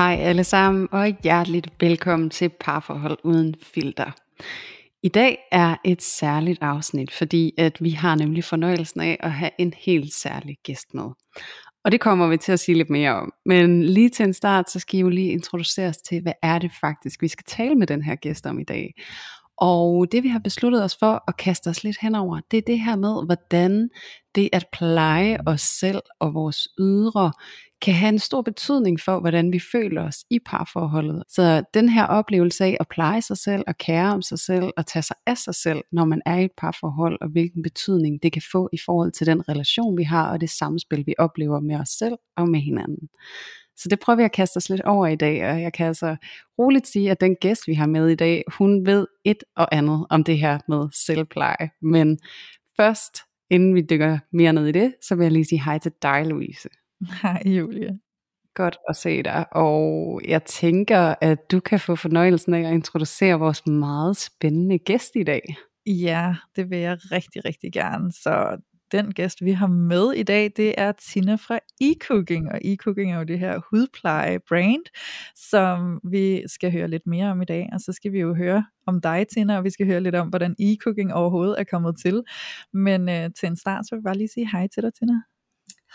Hej alle sammen, og hjerteligt velkommen til Parforhold Uden Filter. I dag er et særligt afsnit, fordi at vi har nemlig fornøjelsen af at have en helt særlig gæst med. Og det kommer vi til at sige lidt mere om. Men lige til en start, så skal I jo lige introduceres til, hvad er det faktisk, vi skal tale med den her gæst om i dag. Og det vi har besluttet os for at kaste os lidt henover, det er det her med, hvordan det at pleje os selv og vores ydre kan have en stor betydning for, hvordan vi føler os i parforholdet. Så den her oplevelse af at pleje sig selv og kære om sig selv og tage sig af sig selv, når man er i et parforhold, og hvilken betydning det kan få i forhold til den relation, vi har, og det samspil, vi oplever med os selv og med hinanden. Så det prøver vi at kaste os lidt over i dag, og jeg kan altså roligt sige, at den gæst, vi har med i dag, hun ved et og andet om det her med selvpleje. Men først, inden vi dykker mere ned i det, så vil jeg lige sige hej til dig, Louise. Hej Julie. Godt at se dig, og jeg tænker, at du kan få fornøjelsen af at introducere vores meget spændende gæst i dag. Ja, det vil jeg rigtig, rigtig gerne. Så den gæst, vi har med i dag, det er Tina fra eCooking. Og eCooking er jo det her hudpleje-brand, som vi skal høre lidt mere om i dag. Og så skal vi jo høre om dig, Tina, og vi skal høre lidt om, hvordan eCooking overhovedet er kommet til. Men øh, til en start, så vil jeg bare lige sige hej til dig, Tina.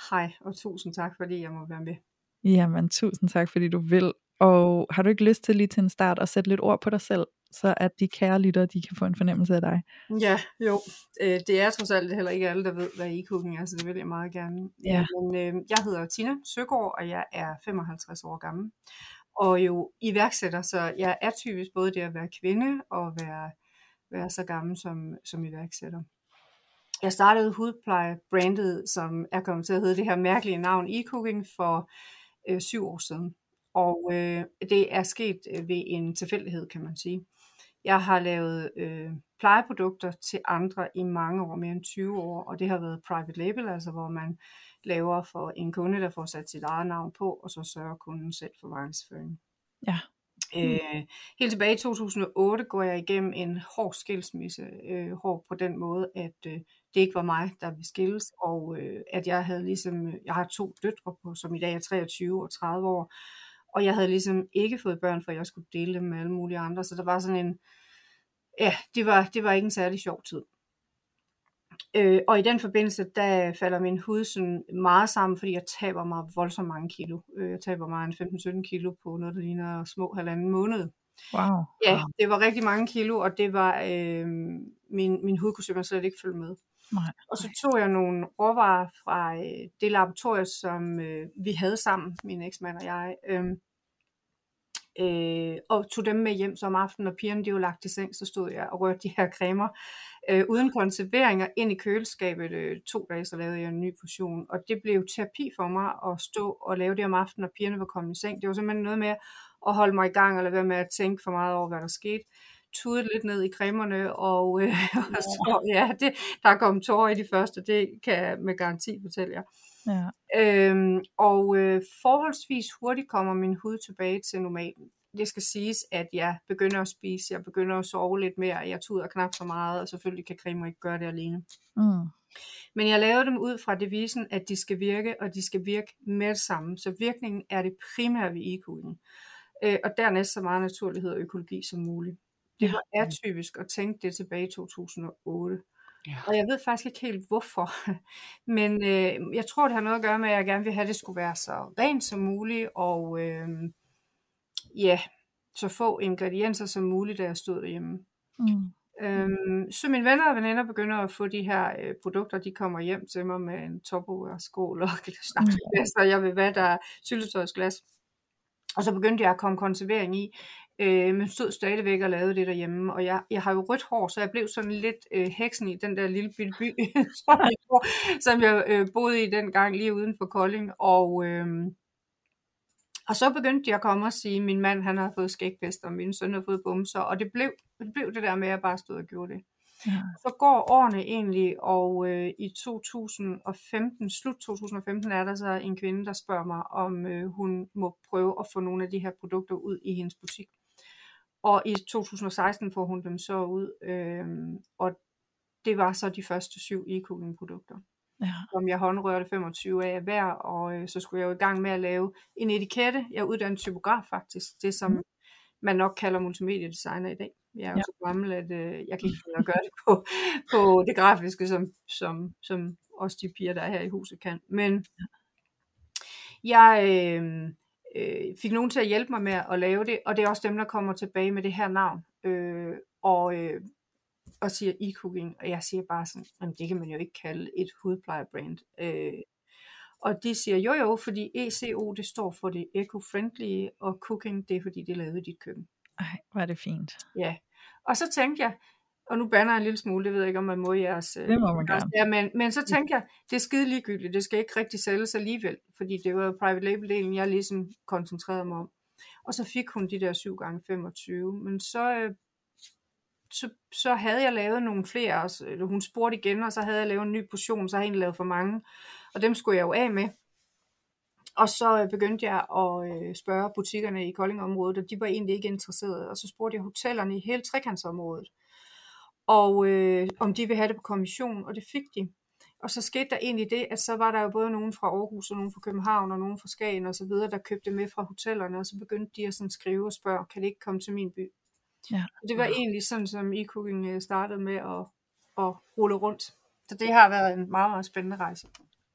Hej, og tusind tak, fordi jeg må være med. Jamen, tusind tak, fordi du vil. Og har du ikke lyst til lige til en start at sætte lidt ord på dig selv, så at de kære lyttere, de kan få en fornemmelse af dig? Ja, jo. Øh, det er trods alt heller ikke alle, der ved, hvad e-cooking er, så det vil jeg meget gerne. Ja. Men øh, jeg hedder Tina Søgaard, og jeg er 55 år gammel. Og jo iværksætter, så jeg er typisk både det at være kvinde og være, være så gammel som, som iværksætter. Jeg startede hudpleje-brandet, som er kommet til at hedde det her mærkelige navn e-cooking for øh, syv år siden. Og øh, det er sket øh, ved en tilfældighed, kan man sige. Jeg har lavet øh, plejeprodukter til andre i mange år, mere end 20 år, og det har været private label, altså hvor man laver for en kunde, der får sat sit eget navn på, og så sørger kunden selv for markedsføring. Ja. Øh, helt tilbage i 2008 går jeg igennem en hård skilsmisse, øh, hård på den måde, at øh, det ikke var mig, der ville skilles, og øh, at jeg havde ligesom, jeg har to døtre på, som i dag er 23 og 30 år, og jeg havde ligesom ikke fået børn, for jeg skulle dele dem med alle mulige andre, så der var sådan en, ja, det var, det var ikke en særlig sjov tid. Øh, og i den forbindelse, der falder min hud sådan meget sammen, fordi jeg taber mig voldsomt mange kilo. Øh, jeg taber mig en 15-17 kilo på noget, der ligner små halvanden måned. Wow. Ja, det var rigtig mange kilo, og det var, øh, min, min hud kunne simpelthen slet ikke følge med. Nej. Og så tog jeg nogle råvarer fra øh, det laboratorium, som øh, vi havde sammen, min eksmand og jeg, øh, øh, og tog dem med hjem så om aftenen, og pigerne de var lagt i seng, så stod jeg og rørte de her cremer øh, uden konserveringer ind i køleskabet øh, to dage, så lavede jeg en ny portion, og det blev terapi for mig at stå og lave det om aftenen, og pigerne var kommet i seng. Det var simpelthen noget med at holde mig i gang, eller være med at tænke for meget over, hvad der skete tudet lidt ned i cremerne, og, øh, og så, ja, det, der er kommet tårer i de første, det kan jeg med garanti fortælle jer. Ja. Øhm, og øh, forholdsvis hurtigt kommer min hud tilbage til normalen. Det skal siges, at jeg begynder at spise, jeg begynder at sove lidt mere, jeg tuder knap så meget, og selvfølgelig kan cremer ikke gøre det alene. Mm. Men jeg lavede dem ud fra devisen, at de skal virke, og de skal virke med det samme. Så virkningen er det primære ved e-kuglen. Øh, og dernæst så meget naturlighed og økologi som muligt. Det var atypisk at tænke det tilbage i 2008. Ja. Og jeg ved faktisk ikke helt hvorfor. Men øh, jeg tror, det har noget at gøre med, at jeg gerne vil have, at det skulle være så rent som muligt. Og øh, ja, så få ingredienser som muligt, da jeg stod derhjemme. Mm. Øhm, så mine venner og veninder begynder at få de her øh, produkter, de kommer hjem til mig med en topper skål og snapsglas, og jeg vil hvad der er syltetøjsglas. Og så begyndte jeg at komme konservering i, Øh, men stod stadigvæk og lavede det derhjemme. Og jeg, jeg har jo rødt hår, så jeg blev sådan lidt øh, heksen i den der lille bitte by, som jeg, som jeg øh, boede i dengang lige uden for Kolding. Og, øh, og så begyndte de at komme og sige, at min mand han har fået skægpest, og min søn har fået bumser. Og det blev, det blev det der med, at jeg bare stod og gjorde det. Ja. Så går årene egentlig, og øh, i 2015, slut 2015, er der så en kvinde, der spørger mig, om øh, hun må prøve at få nogle af de her produkter ud i hendes butik. Og i 2016 får hun dem så ud, øh, og det var så de første syv e-cooking produkter. Ja. Som jeg håndrørte 25 af hver, og øh, så skulle jeg jo i gang med at lave en etikette. Jeg er uddannet typograf faktisk, det som mm. man nok kalder multimediedesigner i dag. Jeg er jo ja. så gammel, at øh, jeg kan ikke finde at gøre det på, på det grafiske, som, som, som også de piger, der er her i huset, kan. Men jeg øh, øh, fik nogen til at hjælpe mig med at lave det, og det er også dem, der kommer tilbage med det her navn. Øh, og, øh, og siger e-cooking, og jeg siger bare sådan, jamen det kan man jo ikke kalde et hudplejebrand. Øh, og de siger jo jo, fordi ECO det står for det eco-friendly, og cooking det er fordi det er lavet i dit køkken. Ej, hvor er det fint. Ja, og så tænkte jeg, og nu banner jeg en lille smule, det ved jeg ikke, om man må i jeres... Øh, det må man gerne. Ja, men, men så tænkte jeg, det er skide ligegyldigt, det skal ikke rigtig sælges alligevel, fordi det var private label-delen, jeg ligesom koncentrerede mig om. Og så fik hun de der 7 gange 25 men så, øh, så, så havde jeg lavet nogle flere, og så, hun spurgte igen, og så havde jeg lavet en ny portion, så havde jeg lavet for mange, og dem skulle jeg jo af med. Og så øh, begyndte jeg at øh, spørge butikkerne i Koldingområdet, og de var egentlig ikke interesserede. Og så spurgte jeg hotellerne i hele trekantsområdet, og øh, om de ville have det på kommission, og det fik de. Og så skete der egentlig det, at så var der jo både nogen fra Aarhus, og nogen fra København, og nogen fra Skagen og så videre, der købte med fra hotellerne, og så begyndte de at sådan skrive og spørge, kan det ikke komme til min by? Ja. Og det var egentlig sådan, som e-cooking øh, startede med at, at rulle rundt. Så det har været en meget, meget spændende rejse.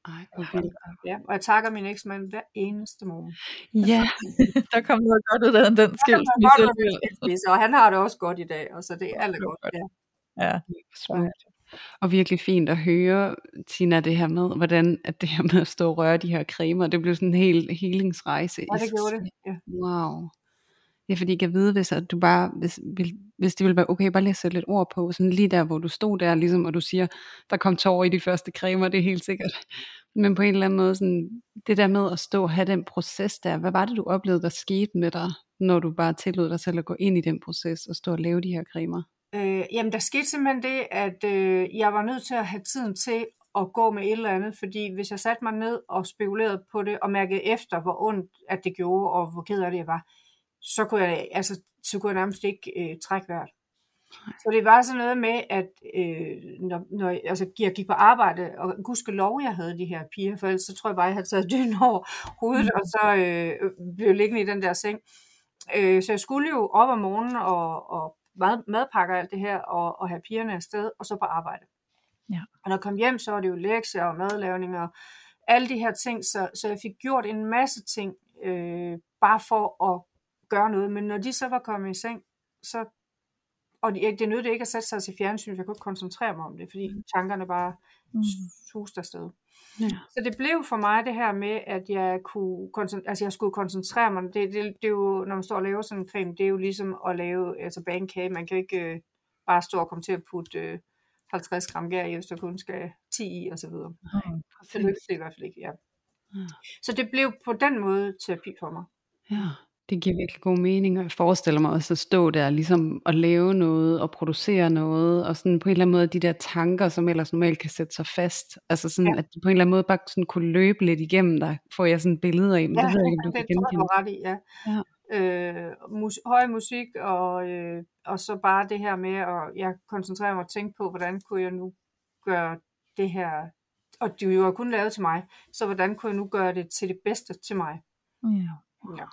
Ej, okay. Ja, og jeg takker min eksmand hver eneste morgen. Ja, der kom noget godt ud af den skilsmisse. Og han har det også godt i dag, og så det er alt godt. Ja. Ja, smart. Og virkelig fint at høre, Tina, det her med, hvordan at det her med at stå og røre de her cremer, det blev sådan en hel helingsrejse. Ja, det gjorde det. Ja. Wow. Ja, fordi jeg kan vide, hvis, at du bare, hvis, hvis det ville være okay, bare lige at sætte lidt ord på, sådan lige der, hvor du stod der, ligesom, og du siger, der kom tårer i de første cremer, det er helt sikkert. Men på en eller anden måde, sådan, det der med at stå og have den proces der, hvad var det, du oplevede, der skete med dig, når du bare tillod dig selv at gå ind i den proces og stå og lave de her cremer? Øh, jamen, der skete simpelthen det, at øh, jeg var nødt til at have tiden til at gå med et eller andet, fordi hvis jeg satte mig ned og spekulerede på det, og mærkede efter, hvor ondt at det gjorde, og hvor ked af det jeg var, så kunne jeg, altså, så kunne jeg nærmest ikke øh, trække vejret. Så det var sådan noget med, at øh, når, når altså, jeg gik på arbejde, og gudske lov, jeg havde de her piger, for ellers så tror jeg bare, jeg havde taget dyn over hovedet, og så øh, blev liggende i den der seng. Øh, så jeg skulle jo op om morgenen og, og mad, madpakker alt det her, og, og have pigerne afsted, og så på arbejde. Ja. Og når jeg kom hjem, så var det jo lektier og madlavning og alle de her ting, så, så jeg fik gjort en masse ting, øh, bare for at gøre noget. Men når de så var kommet i seng, så og det, det nødte ikke at sætte sig til fjernsyn, for jeg kunne ikke koncentrere mig om det, fordi mm. tankerne bare mm. suste afsted. Ja. Så det blev for mig det her med, at jeg kunne altså jeg skulle koncentrere mig. Det, det, det er jo, når man står og laver sådan en creme, det er jo ligesom at lave altså bagekage. Man kan ikke øh, bare stå og komme til at putte øh, 50 gram gær i, hvis du kun skal 10 i, og så videre. Det lykkedes det i hvert fald ikke, ja. ja. Så det blev på den måde terapi for mig. Ja. Det giver virkelig god mening, og jeg forestiller mig også at stå der ligesom at lave noget og producere noget, og sådan på en eller anden måde de der tanker, som ellers normalt kan sætte sig fast, altså sådan ja. at på en eller anden måde bare sådan kunne løbe lidt igennem dig, får jeg sådan billeder af, men ja, det ved jeg ikke, om du kan genkende. ret i, ja. ja. Øh, mus, høj musik, og, øh, og så bare det her med, at jeg koncentrerer mig og tænke på, hvordan kunne jeg nu gøre det her, og det er jo kun lavet til mig, så hvordan kunne jeg nu gøre det til det bedste til mig? Ja. ja.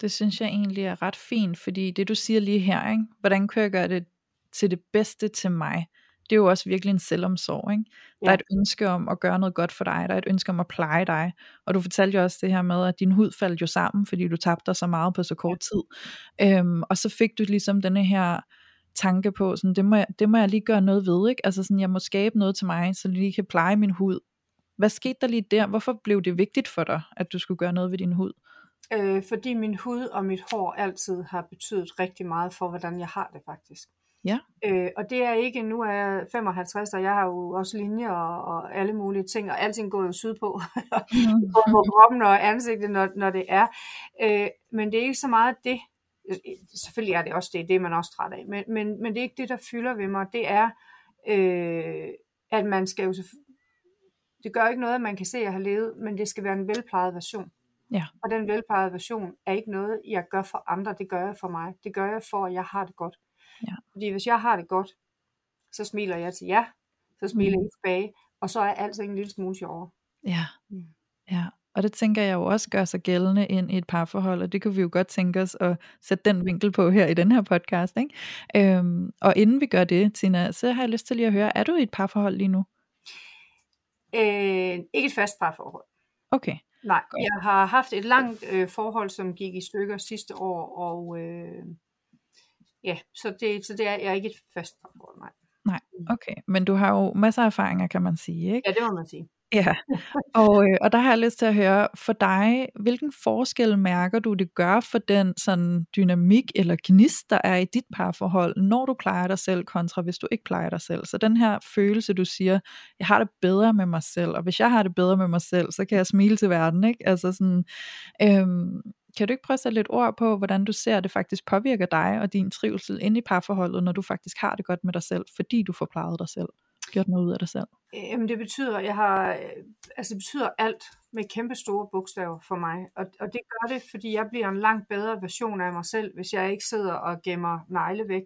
Det synes jeg egentlig er ret fint, fordi det du siger lige her, ikke? hvordan kan jeg gøre det til det bedste til mig? Det er jo også virkelig en selvomsorg. Ikke? Der er et ønske om at gøre noget godt for dig, der er et ønske om at pleje dig. Og du fortalte jo også det her med, at din hud faldt jo sammen, fordi du tabte dig så meget på så kort tid. Øhm, og så fik du ligesom denne her tanke på, sådan, det, må jeg, det må jeg lige gøre noget ved. Ikke? Altså sådan, jeg må skabe noget til mig, så jeg lige kan pleje min hud. Hvad skete der lige der? Hvorfor blev det vigtigt for dig, at du skulle gøre noget ved din hud? Øh, fordi min hud og mit hår altid har betydet rigtig meget for, hvordan jeg har det faktisk. Ja. Øh, og det er ikke, nu er jeg 55, og jeg har jo også linjer og, og alle mulige ting, og alting går jo sydpå, både på kroppen og ansigtet, når, når det er. Øh, men det er ikke så meget det, selvfølgelig er det også det, det er man også træt af, men, men, men det er ikke det, der fylder ved mig, det er, øh, at man skal jo, det gør ikke noget, at man kan se, at jeg har levet, men det skal være en velplejet version. Ja. Og den velplejede version er ikke noget, jeg gør for andre, det gør jeg for mig. Det gør jeg for, at jeg har det godt. Ja. Fordi hvis jeg har det godt, så smiler jeg til jer, så smiler Mm. jeg tilbage, og så er alt en lille smule sjovere. Ja. Mm. ja. Og det tænker jeg jo også gør sig gældende ind i et parforhold, og det kunne vi jo godt tænke os at sætte den vinkel på her i den her podcast. Ikke? Øhm, og inden vi gør det, Tina, så har jeg lyst til lige at høre, er du i et parforhold lige nu? Øh, ikke et fast parforhold. Okay. Nej, Godt. jeg har haft et langt øh, forhold, som gik i stykker sidste år, og øh, ja, så det, så det er jeg er ikke et fast parforhold, nej. Okay, men du har jo masser af erfaringer, kan man sige, ikke? Ja, det må man sige. Ja, og, øh, og der har jeg lyst til at høre, for dig, hvilken forskel mærker du, det gør for den sådan dynamik eller gnist, der er i dit parforhold, når du plejer dig selv, kontra hvis du ikke plejer dig selv. Så den her følelse, du siger, jeg har det bedre med mig selv, og hvis jeg har det bedre med mig selv, så kan jeg smile til verden, ikke? Altså sådan, øhm, kan du ikke prøve at sætte lidt ord på, hvordan du ser, at det faktisk påvirker dig og din trivsel inde i parforholdet, når du faktisk har det godt med dig selv, fordi du får plejet dig selv, gjort noget ud af dig selv? Jamen det betyder, jeg har, øh, altså det betyder alt med kæmpe store bogstaver for mig. Og, og det gør det, fordi jeg bliver en langt bedre version af mig selv, hvis jeg ikke sidder og gemmer negle væk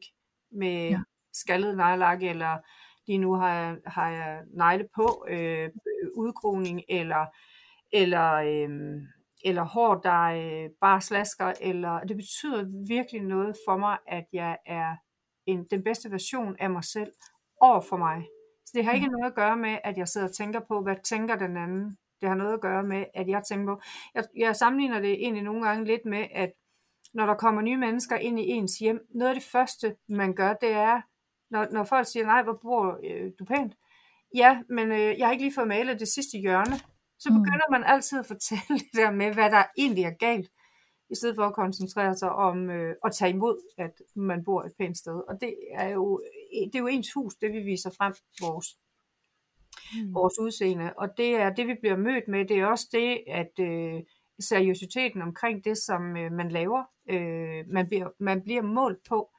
med Ja. ja. skaldet neglelak, eller lige nu har jeg, har jeg negle på, øh, udgroning, eller, eller, øh, eller hår, der øh, bare slasker. Eller, det betyder virkelig noget for mig, at jeg er en, den bedste version af mig selv over for mig. Så det har ikke noget at gøre med, at jeg sidder og tænker på, hvad tænker den anden. Det har noget at gøre med, at jeg tænker på... Jeg, jeg sammenligner det egentlig nogle gange lidt med, at når der kommer nye mennesker ind i ens hjem, noget af det første, man gør, det er, når, når folk siger, nej, hvor bor øh, du pænt? Ja, men øh, jeg har ikke lige fået malet det sidste hjørne. Så Mm. begynder man altid at fortælle det der med, hvad der egentlig er galt, i stedet for at koncentrere sig om øh, at tage imod, at man bor et pænt sted. Og det er jo, det er jo ens hus, det vi viser frem, vores, Mm. vores udseende. Og det er det, vi bliver mødt med. Det er også det, at øh, seriøsiteten omkring det, som øh, man laver, øh, man, bliver, man bliver målt på.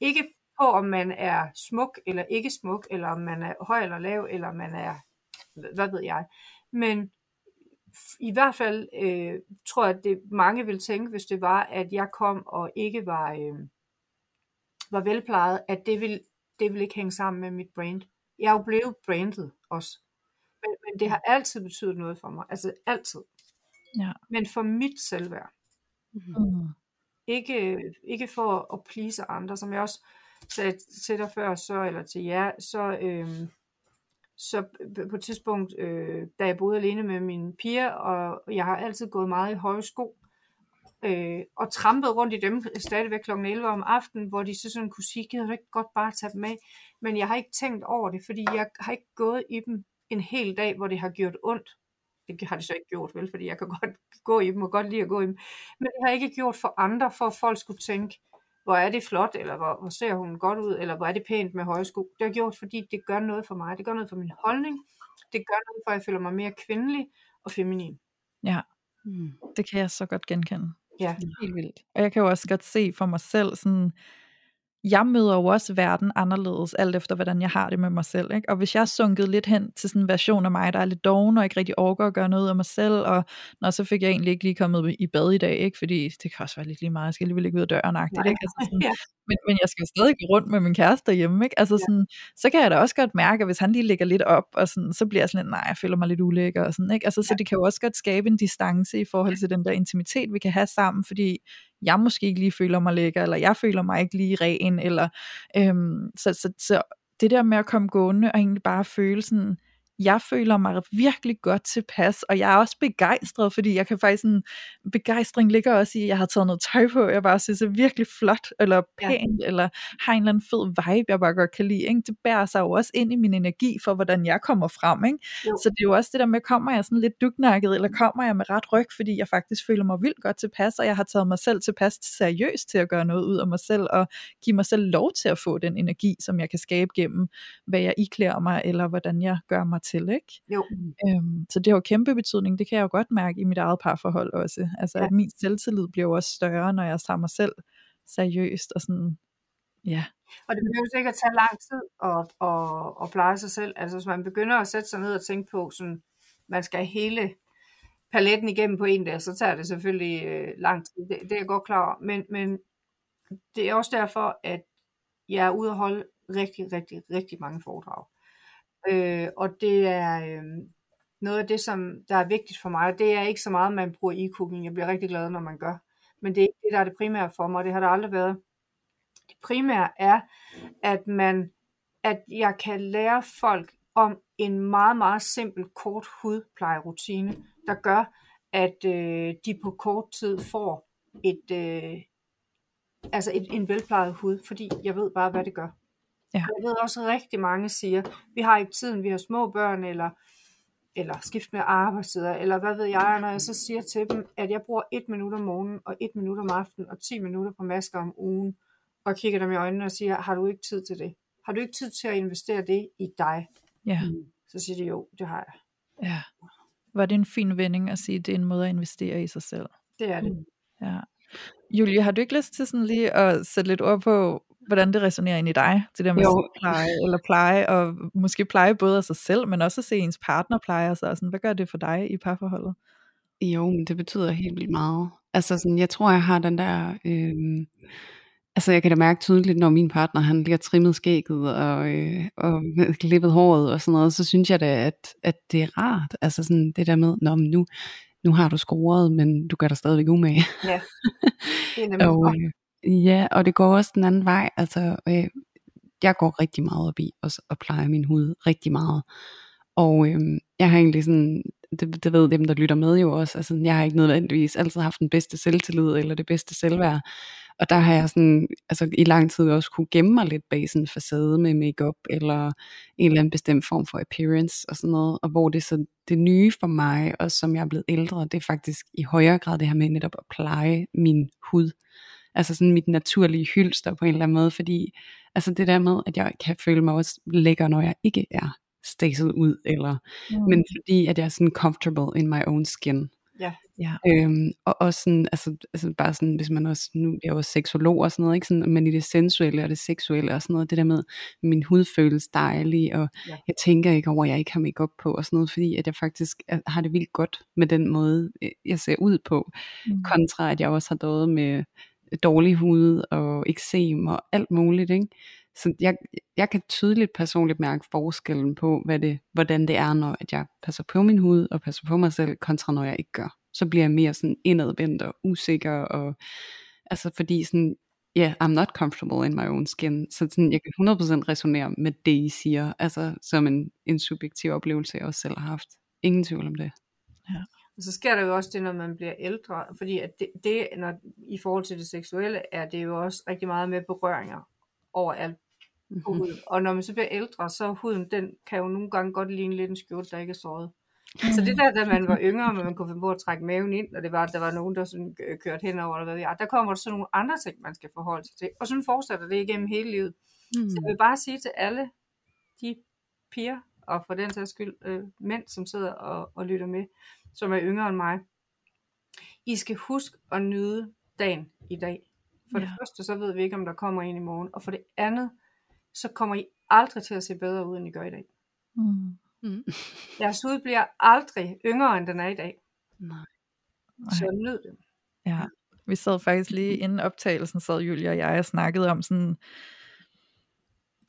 Ikke på, om man er smuk eller ikke smuk, eller om man er høj eller lav, eller man er, hvad ved jeg. Men i hvert fald øh, tror jeg, at det mange vil tænke, hvis det var, at jeg kom og ikke var, øh, var velplejet, at det vil, det vil ikke hænge sammen med mit brand. Jeg er jo blevet brandet også. Men, men det har altid betydet noget for mig. Altså altid. Ja. Men for mit selvværd. Mm. Ikke, ikke for at please andre, som jeg også sagde til dig før, så, eller til jer, så, øh, så på et tidspunkt, øh, da jeg boede alene med mine piger, og jeg har altid gået meget i høje sko, øh, og trampet rundt i dem stadigvæk kl. 11 om aftenen, hvor de så sådan kunne sige, gider du ikke godt bare tage dem af? Men jeg har ikke tænkt over det, fordi jeg har ikke gået i dem en hel dag, hvor det har gjort ondt. Det har det så ikke gjort, vel, fordi jeg kan godt gå i dem og godt lide at gå i dem. Men det har ikke gjort for andre, for at folk skulle tænke, hvor er det flot, eller hvor, hvor ser hun godt ud, eller hvor er det pænt med høje sko. Det har gjort, fordi det gør noget for mig. Det gør noget for min holdning. Det gør noget for, at jeg føler mig mere kvindelig og feminin. Ja, Mm. det kan jeg så godt genkende. Ja. Helt vildt. Og jeg kan jo også godt se for mig selv, sådan, jeg møder jo også verden anderledes, alt efter hvordan jeg har det med mig selv. Ikke? Og hvis jeg er sunket lidt hen til sådan en version af mig, der er lidt doven og ikke rigtig overgår at gøre noget af mig selv, og når så fik jeg egentlig ikke lige kommet i bad i dag, ikke? fordi det kan også være lidt lige meget, jeg skal alligevel ikke ud af døren, ikke? Altså sådan, Ja. men, men jeg skal jo stadig gå rundt med min kæreste derhjemme, ikke? Altså sådan, så kan jeg da også godt mærke, at hvis han lige ligger lidt op, og sådan, så bliver jeg sådan lidt, nej, jeg føler mig lidt ulækker, og sådan, ikke? Altså, så det kan jo også godt skabe en distance i forhold til den der intimitet, vi kan have sammen, fordi jeg måske ikke lige føler mig lækker, eller jeg føler mig ikke lige ren, eller øhm, så, så, så det der med at komme gående, og egentlig bare føle sådan, jeg føler mig virkelig godt tilpas, og jeg er også begejstret, fordi jeg kan faktisk sådan, begejstring ligger også i, at jeg har taget noget tøj på, jeg bare synes er virkelig flot, eller pænt, ja. eller har en eller anden fed vibe, jeg bare godt kan lide. Ikke? Det bærer sig jo også ind i min energi for, hvordan jeg kommer frem. Ikke? Så det er jo også det der med, kommer jeg sådan lidt dugnakket, eller kommer jeg med ret ryg, fordi jeg faktisk føler mig vildt godt tilpas, og jeg har taget mig selv tilpas seriøst til at gøre noget ud af mig selv, og give mig selv lov til at få den energi, som jeg kan skabe gennem, hvad jeg iklæder mig, eller hvordan jeg gør mig til, ikke? Jo. Øhm, så det har jo kæmpe betydning, det kan jeg jo godt mærke i mit eget parforhold også, altså ja. at min selvtillid bliver jo også større, når jeg tager mig selv seriøst, og sådan, ja. Og det behøver ikke at tage lang tid at, at, at pleje sig selv, altså hvis man begynder at sætte sig ned og tænke på, sådan, man skal hele paletten igennem på en dag, så tager det selvfølgelig øh, lang tid, det, det er jeg godt klar over, men, men det er også derfor, at jeg er ude at holde rigtig, rigtig, rigtig mange foredrag. Øh, og det er øh, noget af det, som der er vigtigt for mig. Det er ikke så meget, man bruger e-cooking. Jeg bliver rigtig glad, når man gør. Men det er ikke det, der er det primære for mig. Det har der aldrig været. Det primære er, at man at jeg kan lære folk om en meget, meget simpel, kort hudplejerutine, der gør, at øh, de på kort tid får et, øh, altså et, en velplejet hud, fordi jeg ved bare, hvad det gør. Ja. Jeg ved også rigtig mange siger, vi har ikke tiden, vi har små børn, eller, eller skift med arbejdstider, eller hvad ved jeg, når jeg så siger til dem, at jeg bruger et minut om morgenen, og et minut om aftenen, og 10 minutter på masker om ugen, og kigger dem i øjnene og siger, har du ikke tid til det? Har du ikke tid til at investere det i dig? Ja. Så siger de, jo, det har jeg. Ja. Var det en fin vending at sige, at det er en måde at investere i sig selv? Det er det. Ja. Julie, har du ikke lyst til sådan lige at sætte lidt ord på, hvordan det resonerer ind i dig, det der med jo. pleje, eller pleje, og måske pleje både af sig selv, men også at se ens partner pleje sig, sådan, hvad gør det for dig i parforholdet? Jo, men det betyder helt vildt meget. Altså sådan, jeg tror, jeg har den der, øh, altså jeg kan da mærke tydeligt, når min partner, han lige har trimmet skægget, og, øh, og klippet håret og sådan noget, så synes jeg da, at, at det er rart, altså sådan det der med, Nå, men nu, nu har du scoret, men du gør dig stadigvæk umage. Ja, det er nemlig og, Ja, og det går også den anden vej. Altså, øh, jeg går rigtig meget op i at, at pleje min hud rigtig meget. Og øh, jeg har egentlig sådan, det, det ved dem, der lytter med jo også, altså jeg har ikke nødvendigvis altid haft den bedste selvtillid eller det bedste selvværd. Og der har jeg sådan, altså i lang tid også kunne gemme mig lidt bag sådan en facade med makeup eller en eller anden bestemt form for appearance og sådan noget. Og hvor det så det nye for mig, og som jeg er blevet ældre, det er faktisk i højere grad det her med netop at pleje min hud altså sådan mit naturlige hylster på en eller anden måde, fordi altså det der med, at jeg kan føle mig også lækker, når jeg ikke er staset ud, eller, mm. men fordi at jeg er sådan comfortable in my own skin. Ja. ja. Øhm, og også sådan, altså, altså bare sådan, hvis man også, nu er jeg også seksolog og sådan noget, ikke? Sådan, men i det sensuelle og det seksuelle og sådan noget, det der med, min hud føles dejlig, og ja. jeg tænker ikke over, at jeg ikke har makeup på og sådan noget, fordi at jeg faktisk har det vildt godt med den måde, jeg ser ud på, mm. kontra at jeg også har døjet med dårlig hud og eksem og alt muligt. Ikke? Så jeg, jeg kan tydeligt personligt mærke forskellen på, hvad det, hvordan det er, når at jeg passer på min hud og passer på mig selv, kontra når jeg ikke gør. Så bliver jeg mere sådan indadvendt og usikker, og altså fordi sådan, yeah, I'm not comfortable in my own skin. Så sådan, jeg kan 100% resonere med det, I siger, altså som en, en subjektiv oplevelse, jeg også selv har haft. Ingen tvivl om det. Ja. Og så sker der jo også det, når man bliver ældre, fordi at det, det når, i forhold til det seksuelle, er det jo også rigtig meget med berøringer overalt på mm-hmm. huden. Og når man så bliver ældre, så huden, den kan jo nogle gange godt ligne lidt en skjorte, der ikke er såret. Så det der, da man var yngre, men man kunne finde på at trække maven ind, og det var, at der var nogen, der sådan kørte hen over, eller hvad ja, der kommer der så nogle andre ting, man skal forholde sig til. Og sådan fortsætter det igennem hele livet. Mm. Så jeg vil bare sige til alle de piger, og for den sags skyld øh, mænd, som sidder og, og lytter med, som er yngre end mig. I skal huske at nyde dagen i dag. For ja. det første, så ved vi ikke, om der kommer en i morgen. Og for det andet, så kommer I aldrig til at se bedre ud, end I gør i dag. Mm. Mm. Jeres hud bliver aldrig yngre, end den er i dag. Nej. Så nyd det. Ja, vi sad faktisk lige inden optagelsen, sad Julia og jeg og snakkede om sådan,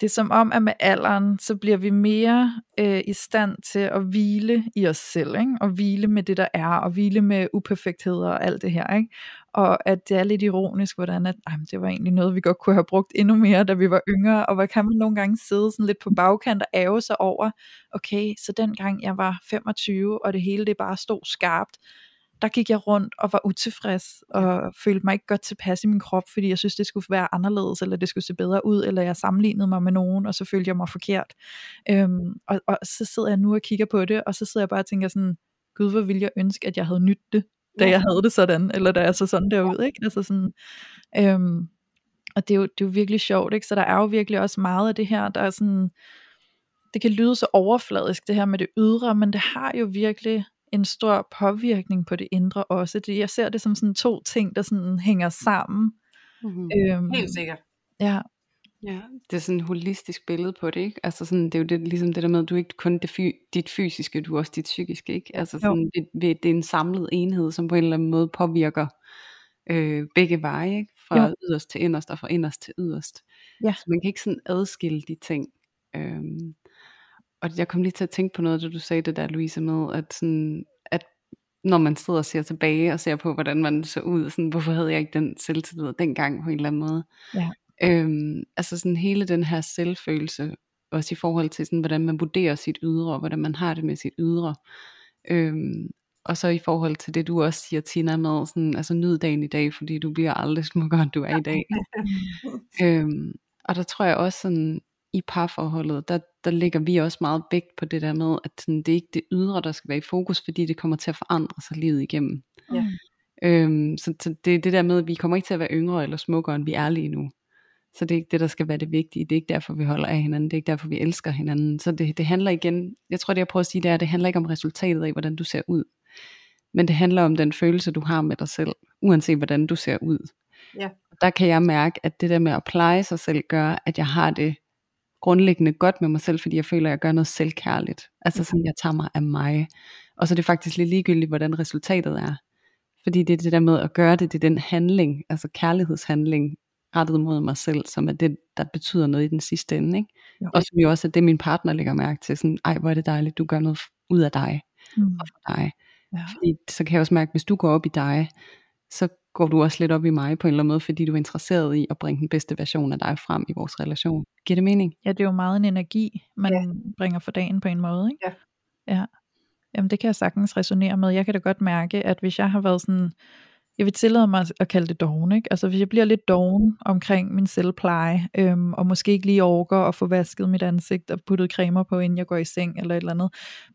det er som om, at med alderen, så bliver vi mere øh, i stand til at hvile i os selv, ikke? og hvile med det, der er, og hvile med uperfektheder og alt det her. Ikke? Og at det er lidt ironisk, hvordan at, ej, det var egentlig noget, vi godt kunne have brugt endnu mere, da vi var yngre, og hvad kan man nogle gange sidde sådan lidt på bagkant og æve sig over, okay, så dengang jeg var 25, og det hele det bare stod skarpt, der gik jeg rundt og var utilfreds, og følte mig ikke godt tilpas i min krop, fordi jeg synes, det skulle være anderledes, eller det skulle se bedre ud, eller jeg sammenlignede mig med nogen, og så følte jeg mig forkert. Øhm, og, og så sidder jeg nu og kigger på det, og så sidder jeg bare og tænker sådan, gud, hvor ville jeg ønske, at jeg havde nyttet det, da jeg havde det sådan, eller da jeg så sådan derude, ikke? Altså sådan, øhm, og det er, jo, det er jo virkelig sjovt, ikke? Så der er jo virkelig også meget af det her, der er sådan, det kan lyde så overfladisk, det her med det ydre, men det har jo virkelig en stor påvirkning på det indre også. Det, jeg ser det som sådan to ting, der sådan hænger sammen. Mm-hmm. Øhm, Helt sikkert. Ja. Ja, det er sådan et holistisk billede på det, ikke? Altså sådan, det er jo det, ligesom det der med, at du ikke kun det fy, dit fysiske, du er også dit psykiske, ikke? Altså sådan, det, det, er en samlet enhed, som på en eller anden måde påvirker øh, begge veje, ikke? Fra jo. yderst til inderst, og fra inderst til yderst. Ja. Så man kan ikke sådan adskille de ting. Øhm, og jeg kom lige til at tænke på noget, da du sagde det der, Louise, med, at, sådan, at når man sidder og ser tilbage og ser på, hvordan man så ud, sådan, hvorfor havde jeg ikke den selvtillid dengang på en eller anden måde. Ja. Øhm, altså sådan hele den her selvfølelse, også i forhold til sådan, hvordan man vurderer sit ydre, og hvordan man har det med sit ydre. Øhm, og så i forhold til det du også siger Tina med, sådan, altså nyd dagen i dag, fordi du bliver aldrig smukkere end du er i dag. øhm, og der tror jeg også sådan, i parforholdet, der, der ligger vi også meget vægt på det der med, at sådan, det er ikke det ydre, der skal være i fokus, fordi det kommer til at forandre sig livet igennem. Ja. Øhm, så, så det er det der med, at vi kommer ikke til at være yngre eller smukkere, end vi er lige nu. Så det er ikke det, der skal være det vigtige. Det er ikke derfor, vi holder af hinanden. Det er ikke derfor, vi elsker hinanden. Så det, det handler igen, jeg tror det jeg prøver at sige, det er, det handler ikke om resultatet af, hvordan du ser ud. Men det handler om den følelse, du har med dig selv, uanset hvordan du ser ud. Ja. Der kan jeg mærke, at det der med at pleje sig selv, gør, at jeg har det grundlæggende godt med mig selv, fordi jeg føler, at jeg gør noget selvkærligt. Altså sådan, jeg tager mig af mig. Og så er det faktisk lidt ligegyldigt, hvordan resultatet er. Fordi det er det der med at gøre det, det er den handling, altså kærlighedshandling, rettet mod mig selv, som er det, der betyder noget i den sidste ende. Ikke? Jo. Og som jo også er det, min partner lægger mærke til. Sådan, ej, hvor er det dejligt, du gør noget ud af dig. Mm. Og for dig. Ja. Fordi så kan jeg også mærke, hvis du går op i dig, så går du også lidt op i mig på en eller anden måde, fordi du er interesseret i at bringe den bedste version af dig frem i vores relation. Giver det mening? Ja, det er jo meget en energi, man ja. bringer for dagen på en måde. Ikke? Ja. ja. Jamen det kan jeg sagtens resonere med. Jeg kan da godt mærke, at hvis jeg har været sådan, jeg vil tillade mig at kalde det doven, ikke? Altså hvis jeg bliver lidt doven omkring min selvpleje, øhm, og måske ikke lige orker at få vasket mit ansigt og puttet cremer på, inden jeg går i seng eller et eller andet,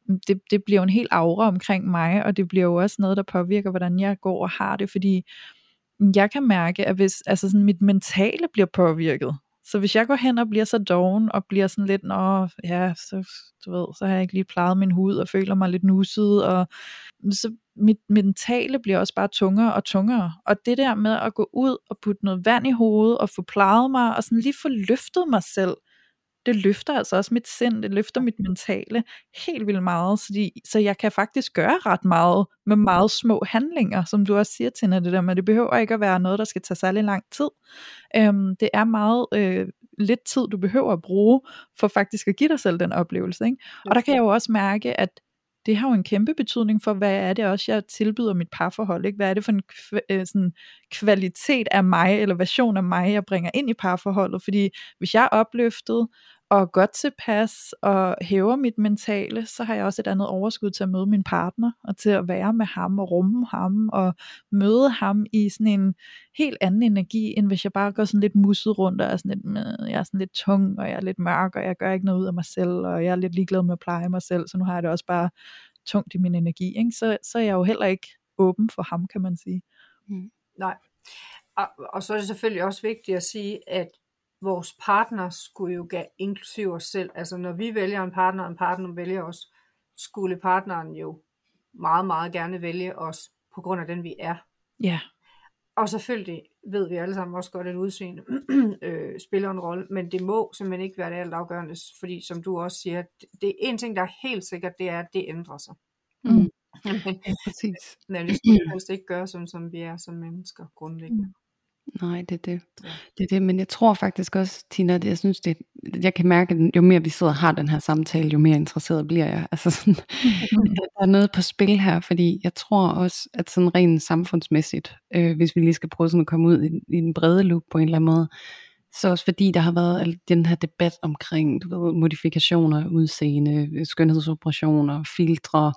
mm, det, det bliver jo en helt aura omkring mig, og det bliver jo også noget, der påvirker, hvordan jeg går og har det, fordi mm, jeg kan mærke, at hvis altså sådan, mit mentale bliver påvirket, så hvis jeg går hen og bliver så doven, og bliver sådan lidt, nå, ja, så, du ved, så har jeg ikke lige plejet min hud, og føler mig lidt nusset, og så mit mentale bliver også bare tungere og tungere. Og det der med at gå ud og putte noget vand i hovedet, og få plejet mig, og sådan lige få løftet mig selv, det løfter altså også mit sind, det løfter mit mentale helt vildt meget, så, de, så jeg kan faktisk gøre ret meget med meget små handlinger, som du også siger til det der med, det behøver ikke at være noget, der skal tage særlig lang tid. Øhm, det er meget øh, lidt tid, du behøver at bruge, for faktisk at give dig selv den oplevelse. Ikke? Og der kan jeg jo også mærke, at det har jo en kæmpe betydning for, hvad er det også, jeg tilbyder mit parforhold. Ikke? Hvad er det for en øh, sådan, kvalitet af mig, eller version af mig, jeg bringer ind i parforholdet. Fordi hvis jeg er opløftet, og godt tilpas og hæver mit mentale, så har jeg også et andet overskud til at møde min partner, og til at være med ham og rumme ham, og møde ham i sådan en helt anden energi, end hvis jeg bare går sådan lidt musset rundt, og er sådan lidt, jeg er sådan lidt tung, og jeg er lidt mørk, og jeg gør ikke noget ud af mig selv, og jeg er lidt ligeglad med at pleje mig selv, så nu har jeg det også bare tungt i min energi, ikke? Så, så er jeg jo heller ikke åben for ham, kan man sige. Mm. Nej, og, og så er det selvfølgelig også vigtigt at sige, at vores partner skulle jo gøre inklusiv os selv. Altså når vi vælger en partner, og en partner vælger os, skulle partneren jo meget, meget gerne vælge os på grund af den vi er. Ja. Og selvfølgelig ved vi alle sammen også godt, at udseende øh, spiller en rolle, men det må simpelthen ikke være det alt afgørende, fordi som du også siger, det er en ting, der er helt sikkert, det er, at det ændrer sig. Mm. men, ja, præcis. Men det skal helst ikke gøre sådan, som vi er som mennesker grundlæggende. Nej, det er det. Det er det. Men jeg tror faktisk også, Tina, det, jeg synes, det jeg kan mærke, at jo mere vi sidder og har den her samtale, jo mere interesseret bliver jeg. Altså sådan, der er noget på spil her, fordi jeg tror også, at sådan rent samfundsmæssigt, øh, hvis vi lige skal prøve sådan at komme ud i, i den brede loop på en eller anden måde, så også fordi der har været den her debat omkring du ved, modifikationer, udseende, skønhedsoperationer, filtre,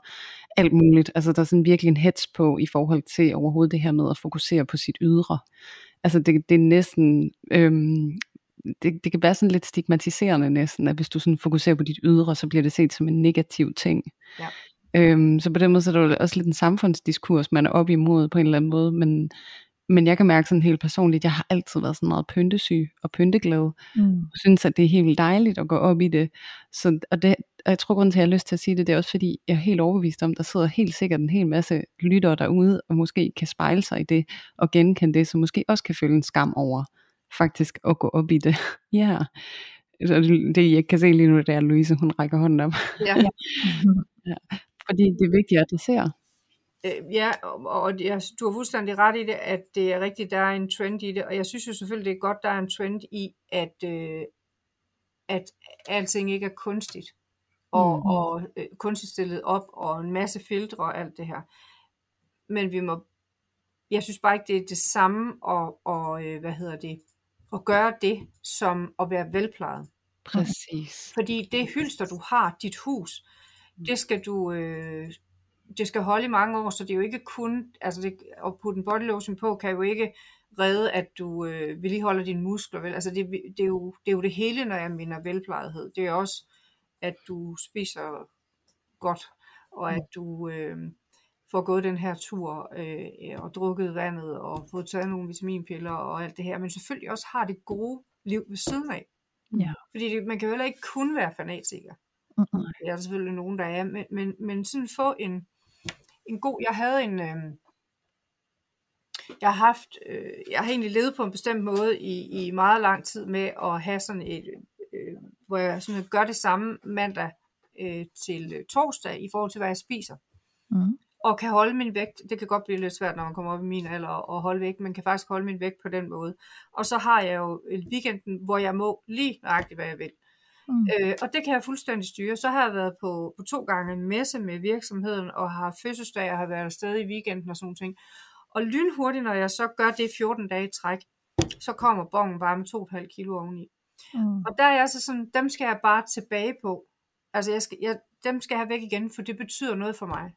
alt muligt. Altså der er sådan virkelig en hets på i forhold til overhovedet det her med at fokusere på sit ydre. Altså det, det er næsten, øhm, det, det kan være sådan lidt stigmatiserende næsten, at hvis du sådan fokuserer på dit ydre, så bliver det set som en negativ ting. Ja. Øhm, så på den måde så er det også lidt en samfundsdiskurs, man er op imod på en eller anden måde, men, men jeg kan mærke sådan helt personligt, jeg har altid været sådan meget pyntesyg og pynteglad, mm. og synes, at det er helt dejligt at gå op i det. Så, og, det og jeg tror, grunden til, at jeg har lyst til at sige det, det er også fordi, jeg er helt overbevist om, der sidder helt sikkert en hel masse lyttere derude, og måske kan spejle sig i det, og genkende det, så måske også kan føle en skam over, faktisk at gå op i det. ja. Så det, jeg kan se lige nu, det er Louise, hun rækker hånden op. Ja. ja. Fordi det er vigtigt at adressere. Øh, ja, og, og jeg, du har fuldstændig ret i det, at det er rigtigt, der er en trend i det, og jeg synes jo selvfølgelig, det er godt, der er en trend i, at, øh, at alting ikke er kunstigt, og, mm. og øh, kunstigt stillet op, og en masse filtre og alt det her. Men vi må, jeg synes bare ikke, det er det samme, og, og øh, hvad hedder det, at gøre det, som at være velplejet. Præcis. Fordi det hylster, du har, dit hus, det skal du, øh, det skal holde i mange år, så det er jo ikke kun, altså det, at putte en body lotion på, kan jo ikke redde, at du øh, vedligeholder dine muskler, vel? Altså det, det, er jo, det er jo det hele, når jeg mener velplejethed. Det er også, at du spiser godt, og at du øh, får gået den her tur, øh, og drukket vandet, og fået taget nogle vitaminpiller og alt det her, men selvfølgelig også har det gode liv ved siden af. Ja. Fordi det, man kan jo heller ikke kun være fanatiker. Mm-hmm. Der er selvfølgelig nogen, der er, men, men, men sådan få en, en god, jeg havde en, øh, jeg har haft, øh, jeg har egentlig levet på en bestemt måde i, i meget lang tid med at have sådan et, øh, hvor jeg sådan gør det samme mandag øh, til torsdag i forhold til, hvad jeg spiser. Mm. Og kan holde min vægt, det kan godt blive lidt svært, når man kommer op i min alder og holde vægt, men kan faktisk holde min vægt på den måde. Og så har jeg jo weekenden, hvor jeg må lige nøjagtigt, hvad jeg vil. Mm. Øh, og det kan jeg fuldstændig styre. Så har jeg været på, på to gange en messe med virksomheden, og har fødselsdag, og har været afsted i weekenden og sådan ting. Og lynhurtigt, når jeg så gør det 14 dage i træk, så kommer bongen bare med 2,5 kilo oveni. Mm. Og der er jeg så sådan, dem skal jeg bare tilbage på. Altså jeg skal, jeg, dem skal jeg have væk igen, for det betyder noget for mig.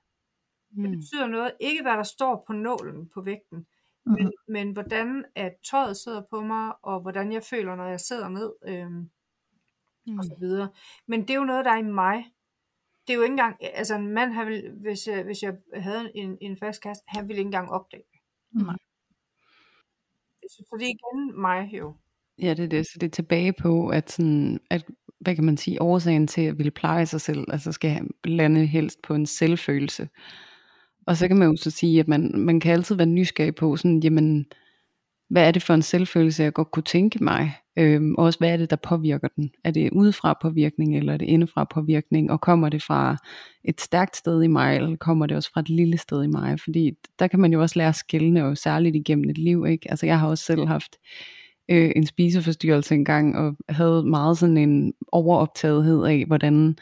Mm. Det betyder noget, ikke hvad der står på nålen på vægten, mm. men, men hvordan at tøjet sidder på mig, og hvordan jeg føler, når jeg sidder ned. Øhm, mm. og så videre. Men det er jo noget, der er i mig. Det er jo ikke engang, altså en mand, han vil, hvis, jeg, hvis jeg havde en, en fast kast, han ville ikke engang opdage det. Mm. Så det er igen mig jo. Ja, det er det. Så det er tilbage på, at, sådan, at hvad kan man sige, årsagen til at ville pleje sig selv, altså skal lande helst på en selvfølelse. Og så kan man jo så sige, at man, man kan altid være nysgerrig på, sådan, jamen, hvad er det for en selvfølelse, jeg godt kunne tænke mig? Øhm, og også hvad er det, der påvirker den? Er det udefra påvirkning, eller er det indefra påvirkning? Og kommer det fra et stærkt sted i mig, eller kommer det også fra et lille sted i mig? Fordi der kan man jo også lære at skille, og særligt igennem et liv. Ikke? Altså jeg har også selv haft øh, en spiseforstyrrelse engang, og havde meget sådan en overoptagethed af, hvordan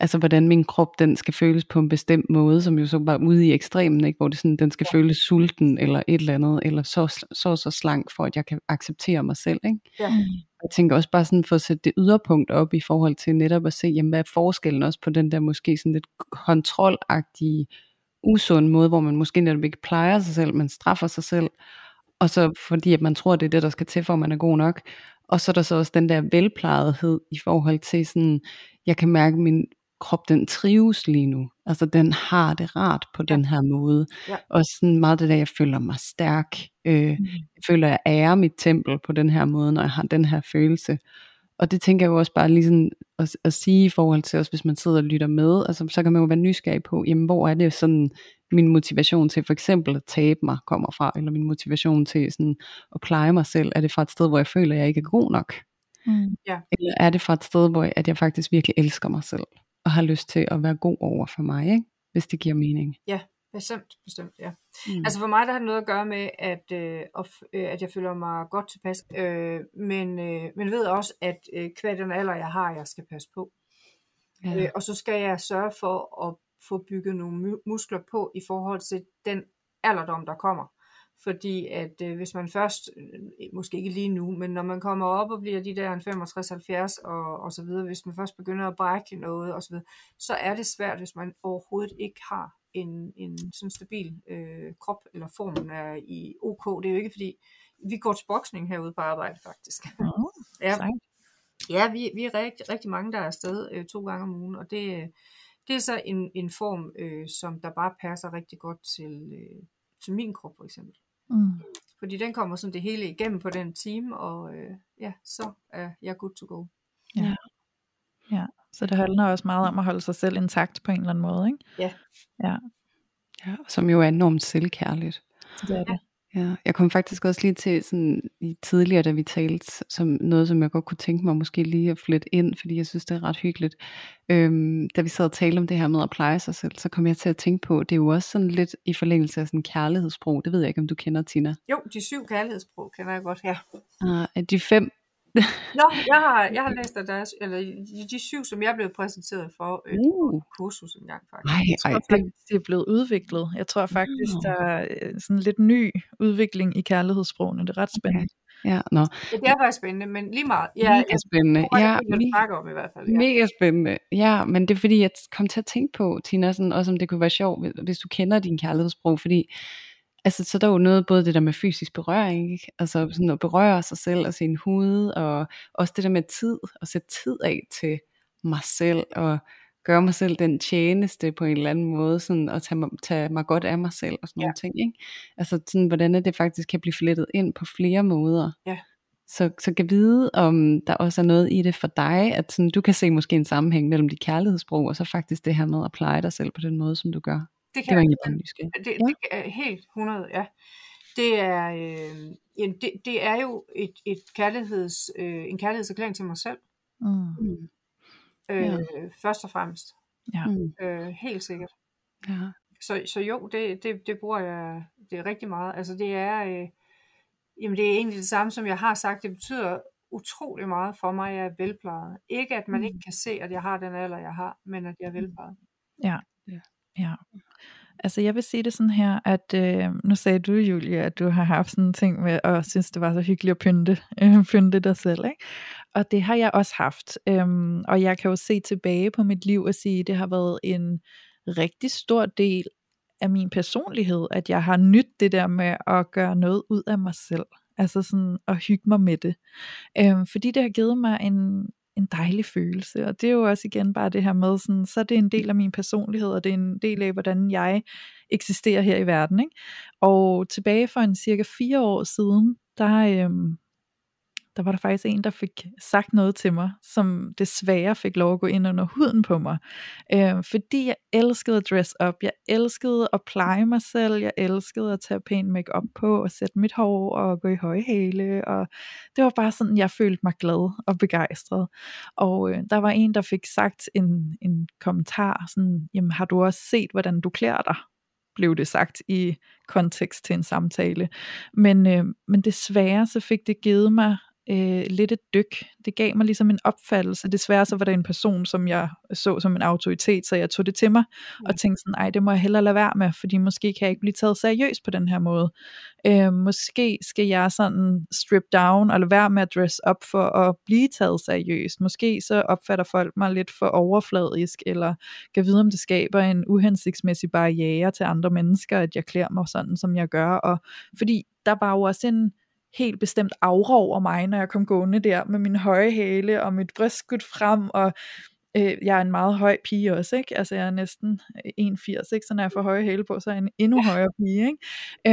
altså hvordan min krop den skal føles på en bestemt måde, som jo så bare ude i ekstremen, ikke? hvor det sådan, den skal ja. føles sulten eller et eller andet, eller så, så så slank, for at jeg kan acceptere mig selv. Ikke? Ja. Jeg tænker også bare sådan for at sætte det yderpunkt op i forhold til netop at se, jamen, hvad er forskellen også på den der måske sådan lidt kontrolagtige, usund måde, hvor man måske netop ikke plejer sig selv, men straffer sig selv, og så fordi at man tror, det er det, der skal til, for at man er god nok. Og så er der så også den der velplejethed i forhold til sådan, jeg kan mærke, at min krop den trives lige nu. Altså den har det rart på ja. den her måde. Ja. Og sådan meget det der, jeg føler mig stærk. Øh, mm. Jeg føler, jeg ærer mit tempel på den her måde, når jeg har den her følelse. Og det tænker jeg jo også bare lige sådan at, at sige i forhold til os, hvis man sidder og lytter med, altså så kan man jo være nysgerrig på, jamen hvor er det sådan, min motivation til for eksempel at tabe mig kommer fra, eller min motivation til sådan at pleje mig selv, er det fra et sted, hvor jeg føler, at jeg ikke er god nok? Mm. Ja. Eller er det fra et sted, hvor jeg, at jeg faktisk virkelig elsker mig selv? Og har lyst til at være god over for mig, ikke? hvis det giver mening. Ja, Bestemt, bestemt, ja. Mm. Altså for mig der har det noget at gøre med, at, øh, øh, at jeg føler mig godt tilpas, øh, men, øh, men ved også, at øh, hver den alder, jeg har, jeg skal passe på. Ja. Øh, og så skal jeg sørge for at få bygget nogle muskler på i forhold til den alderdom, der kommer. Fordi at øh, hvis man først, øh, måske ikke lige nu, men når man kommer op og bliver de der 65-70 og, og så videre, hvis man først begynder at brække noget og så videre, så er det svært, hvis man overhovedet ikke har en, en sådan stabil øh, krop, eller formen er i OK. Det er jo ikke fordi, vi går til boksning herude på arbejde faktisk. Oh, ja, ja vi, vi er rigtig, rigtig mange, der er afsted øh, to gange om ugen, og det, det er så en, en form, øh, som der bare passer rigtig godt til, øh, til min krop for eksempel. Mm. Fordi den kommer sådan det hele igennem på den time, og øh, ja, så er jeg good to go. Ja. ja, så det handler også meget om at holde sig selv intakt på en eller anden måde, ikke? Ja. Ja, ja som jo er enormt selvkærligt. det er det. Ja, jeg kom faktisk også lige til sådan i tidligere, da vi talte, som noget, som jeg godt kunne tænke mig måske lige at flette ind, fordi jeg synes, det er ret hyggeligt. Øhm, da vi sad og talte om det her med at pleje sig selv, så kom jeg til at tænke på, det er jo også sådan lidt i forlængelse af sådan kærlighedssprog. Det ved jeg ikke, om du kender, Tina. Jo, de syv kærlighedssprog kender jeg godt her. Uh, de fem Nå, jeg har, jeg har læst af deres, eller de, de syv, som jeg blev præsenteret for øh, Uh. kursus engang faktisk. Ej, Jeg tror ej, det, faktisk, det er blevet udviklet. Jeg tror faktisk, Nå. der er øh, sådan lidt ny udvikling i kærlighedssprogene. Det er ret spændende. ja, nå, Ja, det er faktisk spændende, men lige meget. Ja, mega jeg spændende. tror, Ja, det er snakker om i hvert fald. Ja. Mega spændende. Ja, men det er fordi, jeg kom til at tænke på, Tina, sådan, også om det kunne være sjovt, hvis- hvis du kender din kærlighedssprog, fordi altså, så der er jo noget, både det der med fysisk berøring, ikke? altså sådan at berøre sig selv og sin hud, og også det der med tid, og sætte tid af til mig selv, og gøre mig selv den tjeneste på en eller anden måde, sådan at tage mig, tage mig godt af mig selv, og sådan Ja. nogle ting. Ikke? Altså sådan, hvordan det faktisk kan blive flettet ind på flere måder. Ja. Så, så kan vide, om der også er noget i det for dig, at sådan, du kan se måske en sammenhæng mellem de kærlighedssprog, og så faktisk det her med at pleje dig selv på den måde, som du gør. Det Det kan var jeg egentlig bare nysgerrig. Det, det er helt 100, ja. Det er, øh, jamen, det, det er jo et, et kærligheds, øh, en kærlighedserklæring til mig selv, Mm. Mm. øh, Ja. først og fremmest. Ja. Mm. Øh, helt sikkert. Ja. Så, så jo, det, det, det bruger jeg det er rigtig meget. Altså det er, øh, jamen det er egentlig det samme, som jeg har sagt. Det betyder utrolig meget for mig, at jeg er velplejet. Ikke at man Mm. ikke kan se, at jeg har den alder, jeg har, men at jeg er velplejet. Ja. Ja. Altså jeg vil sige det sådan her, at øh, nu sagde du, Julia, at du har haft sådan en ting med, og synes, det var så hyggeligt at pynte, øh, pynte dig selv. Ikke? Og det har jeg også haft. Øhm, og jeg kan jo se tilbage på mit liv og sige, at det har været en rigtig stor del af min personlighed, at jeg har nyt det der med at gøre noget ud af mig selv. Altså sådan at hygge mig med det. Øhm, fordi det har givet mig en, en dejlig følelse, og det er jo også igen bare det her med, sådan, så er det en del af min personlighed, og det er en del af, hvordan jeg eksisterer her i verden. Ikke? Og tilbage for en cirka fire år siden, der, øhm, der var der faktisk en, der fik sagt noget til mig, som desværre fik lov at gå ind under huden på mig. Øh, fordi jeg elskede at dress up, jeg elskede at pleje mig selv, jeg elskede at tage pæn makeup på, og sætte mit hår, og gå i høje hæle, og det var bare sådan, jeg følte mig glad og begejstret. Og øh, der var en, der fik sagt en, en kommentar, sådan, jamen har du også set, hvordan du klæder dig? blev det sagt i kontekst til en samtale. Men, øh, men desværre så fik det givet mig øh, lidt et dyk. Det gav mig ligesom en opfattelse. Desværre så var der en person, som jeg så som en autoritet, så jeg tog det til mig og tænkte sådan, ej, det må jeg hellere lade være med, fordi måske kan jeg ikke blive taget seriøst på den her måde. Øh, måske skal jeg sådan strip down og lade være med at dress up for at blive taget seriøst. Måske så opfatter folk mig lidt for overfladisk, eller kan vide, om det skaber en uhensigtsmæssig barriere til andre mennesker, at jeg klæder mig sådan, som jeg gør. Og fordi der var jo også en helt bestemt aura over mig, når jeg kom gående der med min høje hæle og mit bryst skudt frem, og øh, jeg er en meget høj pige også, ikke? Altså jeg er næsten 1,80, ikke? Så når jeg får høje hæle på, så er jeg en endnu højere pige, ikke?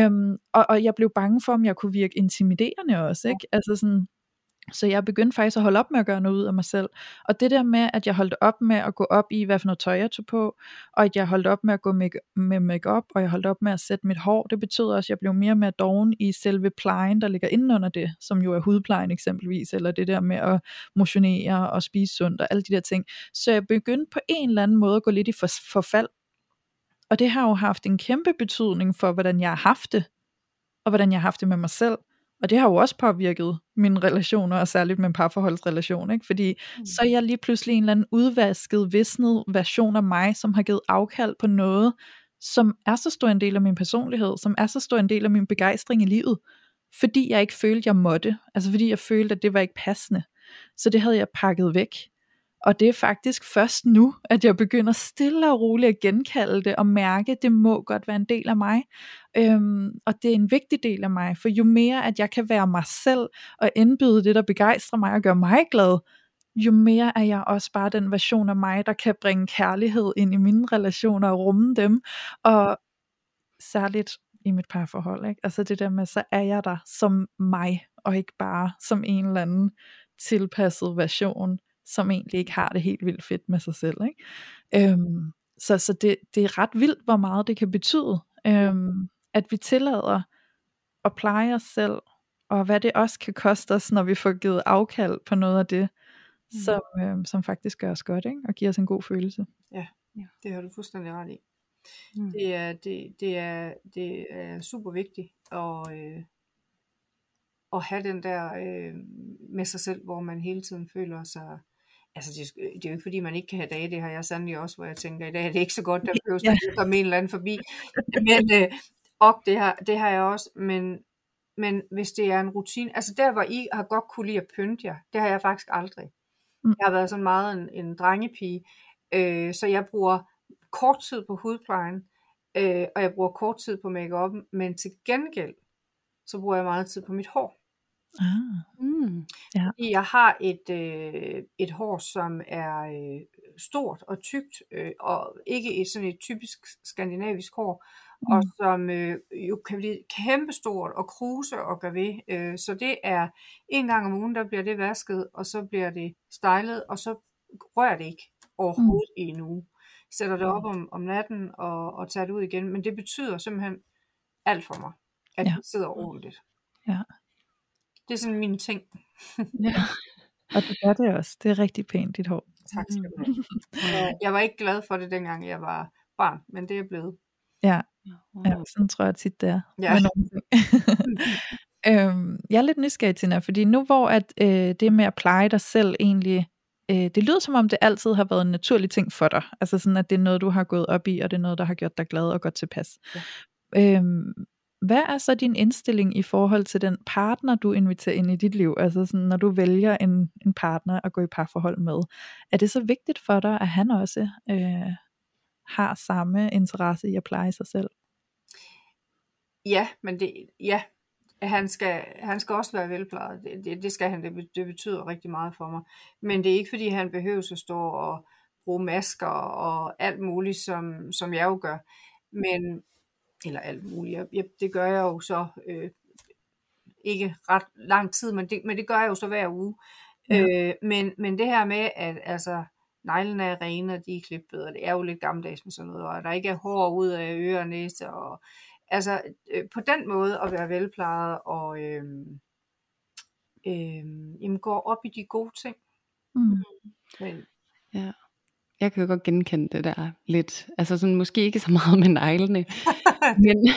Øhm, og, og jeg blev bange for, om jeg kunne virke intimiderende også, ikke? Altså sådan, så jeg begyndte faktisk at holde op med at gøre noget ud af mig selv. Og det der med, at jeg holdt op med at gå op i, hvad for noget tøj jeg tog på, og at jeg holdt op med at gå make- med makeup, og jeg holdt op med at sætte mit hår, det betød også, at jeg blev mere og mere doven i selve plejen, der ligger indenunder det, som jo er hudplejen eksempelvis, eller det der med at motionere og spise sundt og alle de der ting. Så jeg begyndte på en eller anden måde at gå lidt i for- forfald. Og det har jo haft en kæmpe betydning for, hvordan jeg har haft det, og hvordan jeg har haft det med mig selv. Og det har jo også påvirket mine relationer, og særligt min parforholdsrelation, ikke? fordi mm. så er jeg lige pludselig en eller anden udvasket, visnet version af mig, som har givet afkald på noget, som er så stor en del af min personlighed, som er så stor en del af min begejstring i livet, fordi jeg ikke følte, jeg måtte, altså fordi jeg følte, at det var ikke passende. Så det havde jeg pakket væk. Og det er faktisk først nu, at jeg begynder stille og roligt at genkalde det og mærke, at det må godt være en del af mig. Øhm, og det er en vigtig del af mig, for jo mere at jeg kan være mig selv og indbyde det, der begejstrer mig og gør mig glad, jo mere er jeg også bare den version af mig, der kan bringe kærlighed ind i mine relationer og rumme dem. Og særligt i mit parforhold. Ikke? Altså det der med, så er jeg der som mig, og ikke bare som en eller anden tilpasset version som egentlig ikke har det helt vildt fedt med sig selv. Ikke? Øhm, så så det, det er ret vildt, hvor meget det kan betyde, øhm, at vi tillader at pleje os selv, og hvad det også kan koste os, når vi får givet afkald på noget af det, mm. som, øhm, som faktisk gør os godt, ikke? og giver os en god følelse. Ja, det har du fuldstændig ret i. Mm. Det, er, det, det, er, det er super vigtigt at, øh, at have den der øh, med sig selv, hvor man hele tiden føler sig altså det, det er jo ikke fordi man ikke kan have dage, det har jeg sandelig også, hvor jeg tænker, i dag er det ikke så godt, der behøver ja. at komme en eller anden forbi, men øh, og det har, det har jeg også, men, men hvis det er en rutine, altså der hvor I har godt kunne lide at pynte jer, det har jeg faktisk aldrig. Mm. Jeg har været sådan meget en, en drengepige, øh, så jeg bruger kort tid på hudplejen, øh, og jeg bruger kort tid på make men til gengæld, så bruger jeg meget tid på mit hår. Ah. Mm. Ja. Jeg har et, øh, et hår, som er øh, stort og tykt, øh, og ikke et sådan et typisk skandinavisk hår, mm. og som øh, jo kan blive kæmpestort og kruse og gøre ved. Øh, så det er en gang om ugen, der bliver det vasket, og så bliver det stylet, og så rører det ikke overhovedet mm. i en uge. Sætter det op om, om natten og, og tager det ud igen, men det betyder simpelthen alt for mig, at ja. det sidder ordentligt. Ja. Det er sådan min ting. ja. Og det gør det også. Det er rigtig pænt, dit hår. Tak skal du have. Jeg var ikke glad for det, dengang jeg var barn, men det er blevet. Ja, ja sådan tror jeg tit, det er. Ja. Øhm, jeg er lidt nysgerrig, Tina, fordi nu hvor at, øh, det med at pleje dig selv egentlig, øh, det lyder som om det altid har været en naturlig ting for dig. Altså sådan, at det er noget, du har gået op i, og det er noget, der har gjort dig glad og godt tilpas. Ja. Øhm, hvad er så din indstilling i forhold til den partner, du inviterer ind i dit liv? Altså sådan, når du vælger en, en partner at gå i parforhold med. Er det så vigtigt for dig, at han også øh, har samme interesse i at pleje sig selv? Ja, men det, ja, han skal, han skal også være velplejet. Det, det, det skal han, det, det betyder rigtig meget for mig. Men det er ikke fordi, han behøver at stå og bruge masker og alt muligt, som, som jeg jo gør. Men eller alt muligt. Jeg, det gør jeg jo så øh, ikke ret lang tid, men det, men det gør jeg jo så hver uge. Ja. Øh, men, men det her med, at altså, neglene er rene, og de er klippet, og det er jo lidt gammeldags med sådan noget, og der ikke er hår ud af øre og næse, og altså øh, på den måde at være velplejet, og øh, øh, jamen, gå op i de gode ting. Mm. Men, ja. Jeg kan jo godt genkende det der lidt. Altså sådan, måske ikke så meget med neglene, men,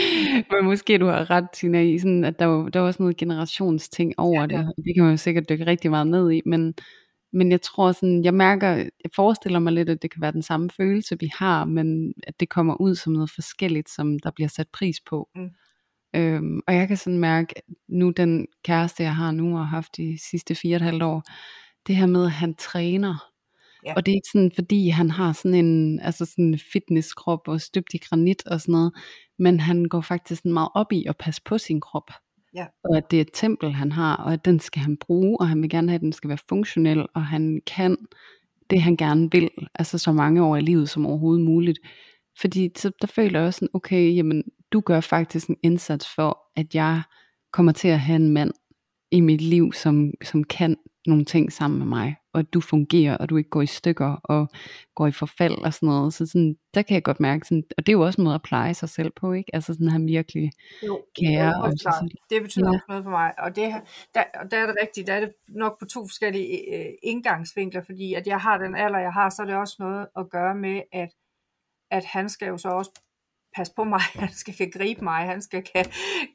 men måske du har ret, Tina, i sådan, at der var, der var også noget generationsting over ja, det. Det kan man jo sikkert dykke rigtig meget ned i, men, men jeg tror sådan, jeg mærker, jeg forestiller mig lidt, at det kan være den samme følelse, vi har, men at det kommer ud som noget forskelligt, som der bliver sat pris på. Mm. Øhm, og jeg kan sådan mærke, nu den kæreste, jeg har nu og har haft de sidste fire og et halvt år, det her med, at han træner, Ja. Og det er ikke sådan, fordi han har sådan en altså sådan en fitnesskrop og støbt i granit og sådan noget, men han går faktisk meget op i at passe på sin krop. Ja. Og at det er et tempel, han har, og at den skal han bruge, og han vil gerne have, at den skal være funktionel, og han kan det, han gerne vil, altså så mange år i livet som overhovedet muligt. Fordi så der føler jeg også sådan, okay, jamen, du gør faktisk en indsats for, at jeg kommer til at have en mand i mit liv, som, som kan nogle ting sammen med mig, og at du fungerer, og du ikke går i stykker, og går i forfald og sådan noget. Så sådan, der kan jeg godt mærke, sådan, og det er jo også en måde at pleje sig selv på, ikke? Altså sådan, han virkelig jo, kære. Og så det betyder ja. også noget for mig, og det, der, der er det rigtigt, der er det nok på to forskellige øh, indgangsvinkler, fordi at jeg har den alder, jeg har, så er det også noget at gøre med, at at han skal jo så også passe på mig, han skal kan gribe mig, han skal kan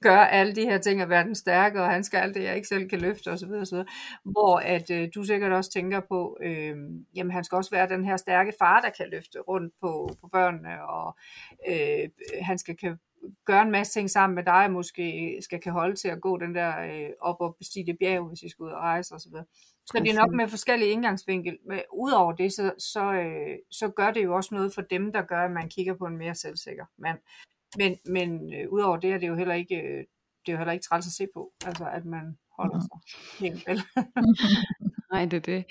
gøre alle de her ting og være den stærke, og han skal alt det, jeg ikke selv kan løfte osv. osv. Hvor at øh, du sikkert også tænker på, øh, jamen han skal også være den her stærke far, der kan løfte rundt på, på børnene, og øh, han skal kan gøre en masse ting sammen med dig, måske skal kan holde til at gå den der øh, op og bestige det bjerg, hvis I skal ud og rejse osv. Så, så det er nok med forskellige indgangsvinkel. Men udover det, så, så, øh, så gør det jo også noget for dem, der gør, at man kigger på en mere selvsikker mand. Men, men øh, udover det er det jo heller ikke, øh, det er jo heller ikke træls at se på, altså at man holder sig helt vel. Nej, det er det.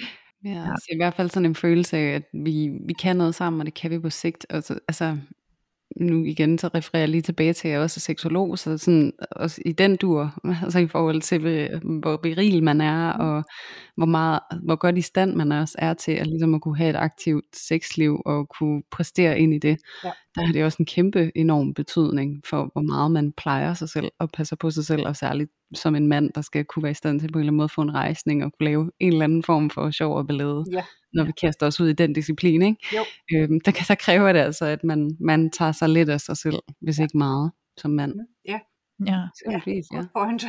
Ja, ja. Altså, i hvert fald sådan en følelse af, at vi, vi kan noget sammen, og det kan vi på sigt. Altså, altså nu igen, så refererer jeg lige tilbage til, at jeg også er seksolog, så sådan, også i den dur, altså i forhold til, øh, hvor beril man er, og hvor, meget, hvor godt i stand man også er til at, ligesom at kunne have et aktivt sexliv, og kunne præstere ind i det, ja der har det også en kæmpe enorm betydning for, hvor meget man plejer sig selv, og passer på sig selv, og særligt som en mand, der skal kunne være i stand til på en eller anden måde få en rejsning, og kunne lave en eller anden form for sjov og ballade. Ja når vi kaster os ud i den disciplin, ikke? Jo. Øhm, der, der kræver det altså, at man, man tager sig lidt af sig selv, hvis ja. ikke meget, som mand. Ja. Ja. ja. ja. Point.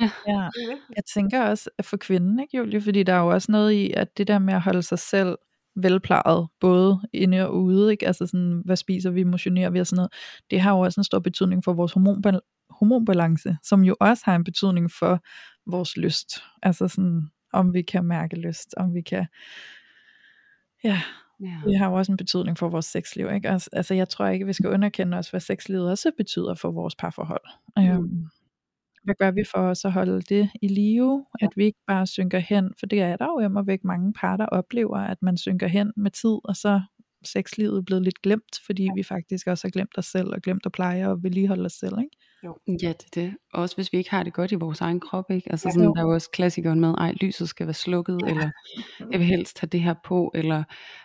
ja. ja. Jeg tænker også at for kvinden, ikke Julie? Fordi der er jo også noget i, at det der med at holde sig selv velplejet, både inde og ude, ikke? altså sådan, hvad spiser vi, motionerer vi og sådan noget, det har jo også en stor betydning for vores hormonbal- hormonbalance, som jo også har en betydning for vores lyst, altså sådan, om vi kan mærke lyst, om vi kan Ja, ja. det har jo også en betydning for vores sexliv. Ikke? Altså, altså jeg tror ikke, vi skal underkende os, hvad sexlivet også betyder for vores parforhold. Mm. Øhm, hvad gør vi for os at holde det i live? Ja. At vi ikke bare synker hen, for det er der jo hjemme væk mange par, der oplever, at man synker hen med tid, og så sexlivet blevet lidt glemt, fordi ja. vi faktisk også har glemt os selv, og glemt at pleje og vedligeholde os selv, ikke? Jo. Ja, det er det. Også hvis vi ikke har det godt i vores egen krop, ikke? Altså sådan, der er jo også klassikeren med, ej, lyset skal være slukket, ja. eller jeg vil helst have det her på, eller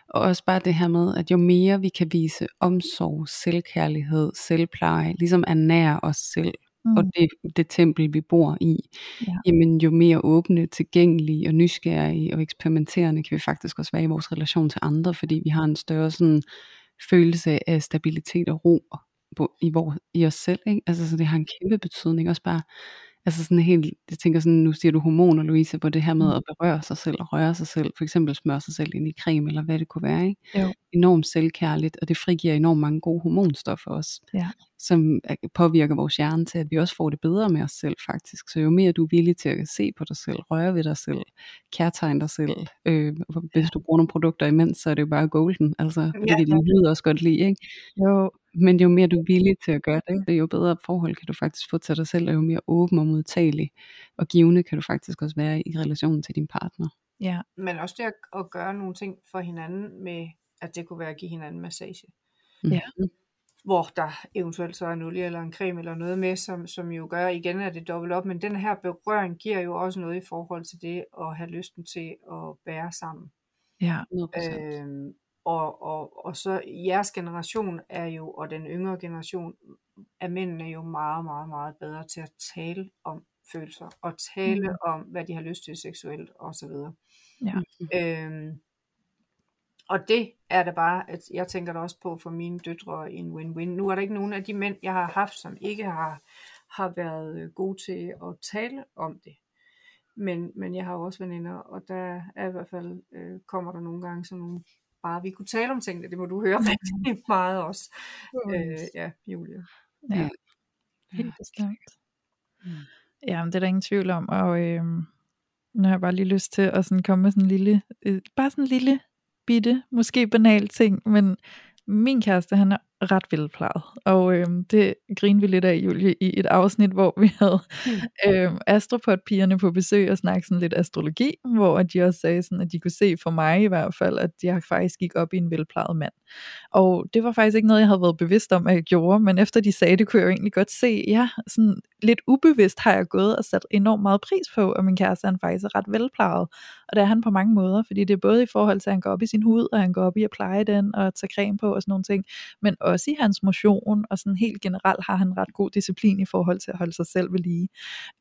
og også bare det her med, at jo mere vi kan vise omsorg, selvkærlighed, selvpleje, ligesom ernære os selv, mm. og det, det tempel vi bor i, ja. jamen jo mere åbne, tilgængelige og nysgerrige og eksperimenterende kan vi faktisk også være i vores relation til andre, fordi vi har en større sådan følelse af stabilitet og ro på, i, hvor, i os selv. Ikke? Altså, så det har en kæmpe betydning. Også bare, altså sådan helt, jeg tænker sådan, nu siger du hormoner, Louise, på det her med mm. at berøre sig selv og røre sig selv, for eksempel smøre sig selv ind i creme, eller hvad det kunne være. Ikke? Jo. Enormt selvkærligt, og det frigiver enormt mange gode hormonstoffer også. Ja som påvirker vores hjerne til, at vi også får det bedre med os selv faktisk. Så jo mere du er villig til at se på dig selv, røre ved dig selv, kærtegne dig selv, øh, hvis du bruger nogle produkter imens, så er det jo bare golden, altså det vil din hud også godt lide, ikke? Jo. Men jo mere du er villig til at gøre det, jo bedre forhold kan du faktisk få til dig selv, og jo mere åben og modtagelig og givende kan du faktisk også være i relation til din partner. Ja, men også det at, at gøre nogle ting for hinanden med, at det kunne være at give hinanden massage. Ja. Hvor der eventuelt så er en olie eller en creme eller noget med, som, som jo gør igen, at det dobbelt op, men den her berøring giver jo også noget i forhold til det at have lysten til at bære sammen. Ja, 100%. Øhm, og, og, og så jeres generation er jo, og den yngre generation, er mændene jo meget, meget, meget bedre til at tale om følelser, og tale mm. om, hvad de har lyst til seksuelt, osv. Ja. Øhm, og det er det bare, at jeg tænker da også på for mine døtre en win-win. Nu er der ikke nogen af de mænd, jeg har haft, som ikke har, har været øh, gode til at tale om det. Men, men jeg har også veninder, og der er i hvert fald, øh, kommer der nogle gange sådan nogle, bare vi kunne tale om tingene, det må du høre rigtig meget også. Mm. Øh, ja, Julia. Ja, helt bestemt. Mm. Ja, men det er der ingen tvivl om, og øh, nu har jeg bare lige lyst til at sådan komme med sådan en lille, øh, bare sådan en lille bitte, måske banal ting, men min kæreste, han er ret velplejet. Og øh, det griner vi lidt af, Julie, i et afsnit, hvor vi havde mm. øh, astropod-pigerne på besøg og snakke sådan lidt astrologi, hvor de også sagde sådan, at de kunne se for mig i hvert fald, at jeg faktisk gik op i en velplejet mand. Og det var faktisk ikke noget, jeg havde været bevidst om, at jeg gjorde, men efter de sagde det, kunne jeg jo egentlig godt se, ja, sådan lidt ubevidst har jeg gået og sat enormt meget pris på, at min kæreste han faktisk er ret velplejet. Og det er han på mange måder, fordi det er både i forhold til, at han går op i sin hud, og han går op i at pleje den, og tage creme på og sådan nogle ting, men også i hans motion, og sådan helt generelt har han ret god disciplin i forhold til at holde sig selv ved lige.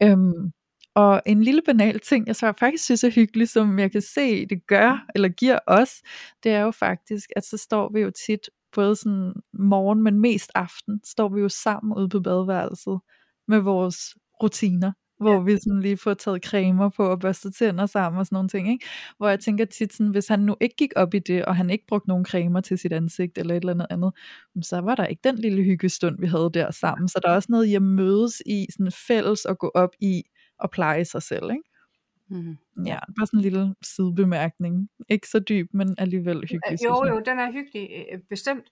Øhm, og en lille banal ting, jeg så faktisk synes er hyggelig, som jeg kan se, det gør, eller giver os, det er jo faktisk, at så står vi jo tit både sådan morgen, men mest aften, står vi jo sammen ude på badeværelset med vores rutiner hvor ja. vi sådan lige får taget cremer på og børstet tænder sammen og sådan nogle ting, ikke? Hvor jeg tænker tit sådan, hvis han nu ikke gik op i det, og han ikke brugte nogen cremer til sit ansigt eller et eller andet andet, så var der ikke den lille hyggestund, vi havde der sammen. Så der er også noget i at mødes i sådan fælles og gå op i og pleje sig selv, ikke? Mm. Ja, bare sådan en lille sidebemærkning. Ikke så dyb, men alligevel hyggelig. Jo, jo, den er hyggelig, øh, bestemt.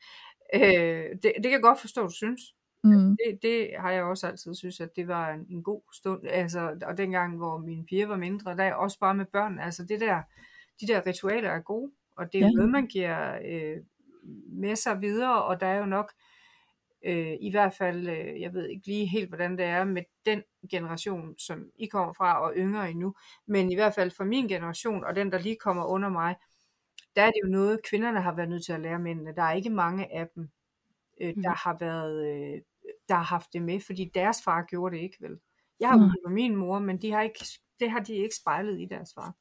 Øh, det, det kan jeg godt forstå, du synes. Mm. Det, det har jeg også altid synes, at det var en, en god stund. Altså, og dengang, hvor mine piger var mindre, der er også bare med børn. Altså det der, de der ritualer er gode, og det er ja. noget, man giver øh, med sig videre, og der er jo nok øh, i hvert fald, øh, jeg ved ikke lige helt, hvordan det er med den generation, som I kommer fra, og yngre endnu, men i hvert fald for min generation, og den, der lige kommer under mig, der er det jo noget, kvinderne har været nødt til at lære mændene. Der er ikke mange af dem, øh, der mm. har været, øh, der har haft det med, fordi deres far gjorde det ikke, vel. Jeg har jo mm. min mor, men de har ikke, det har de ikke spejlet i deres far.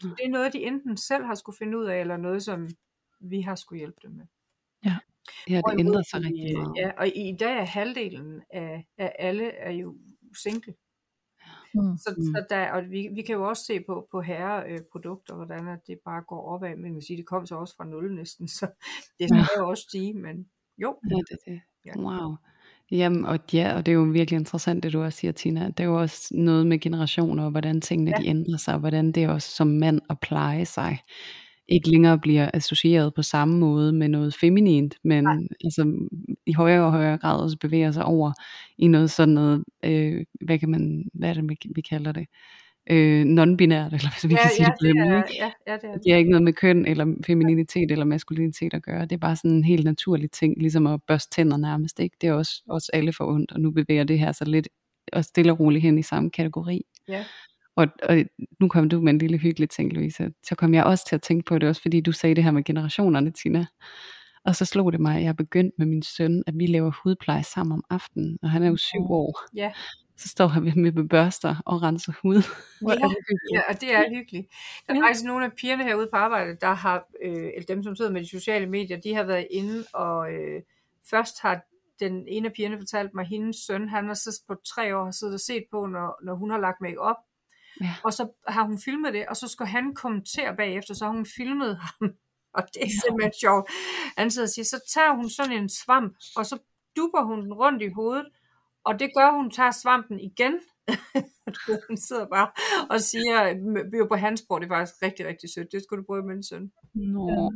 Så det er noget, de enten selv har skulle finde ud af, eller noget, som vi har skulle hjælpe dem med. Ja, ja det ændrer sig rigtig meget. Ja, og i dag er halvdelen af, af alle er jo single. Mm. Så, mm. så der, og vi, vi kan jo også se på, på herreprodukter, hvordan at det bare går opad, men man kan sige, det kommer så også fra nul næsten, så det skal jo også sige, men jo. Ja, det er det. Ja. Wow. Jamen, og ja, og det er jo virkelig interessant, det du også siger, Tina. Det er jo også noget med generationer, og hvordan tingene ja. de ændrer sig, og hvordan det også som mand at pleje sig ikke længere bliver associeret på samme måde med noget feminint, men Nej. altså, i højere og højere grad også bevæger sig over i noget sådan noget, øh, hvad kan man, hvad er det, vi kalder det? Øh, non-binært, eller hvis vi ja, kan sige ja, det, det er, ikke? Ja, ja, det, er det. er ikke noget med køn, eller femininitet, eller maskulinitet at gøre. Det er bare sådan en helt naturlig ting, ligesom at børste tænder nærmest. Ikke? Det er også, også alle for ondt, og nu bevæger det her så lidt og stille og roligt hen i samme kategori. Ja. Og, og nu kom du med en lille hyggelig ting, Louise. Så kom jeg også til at tænke på det, også fordi du sagde det her med generationerne, Tina. Og så slog det mig, at jeg er begyndt med min søn, at vi laver hudpleje sammen om aftenen, og han er jo syv år. Ja så står han med børster og renser hud. ja, er det ja, og det er hyggeligt. Der er ja. faktisk nogle af pigerne herude på arbejde, der har, øh, eller dem som sidder med de sociale medier, de har været inde, og øh, først har den ene af pigerne fortalt mig, at hendes søn, han har siddet på tre år, har siddet og set på, når, når hun har lagt make op. Ja. Og så har hun filmet det, og så skal han kommentere bagefter, så har hun filmet ham. Og det er simpelthen ja. sjovt. Han sidder og siger, så tager hun sådan en svamp, og så duber hun den rundt i hovedet, og det gør, hun tager svampen igen. hun sidder bare og siger, jo på hans sprog, det er faktisk rigtig, rigtig sødt. Det skulle du prøve med en søn. Nå.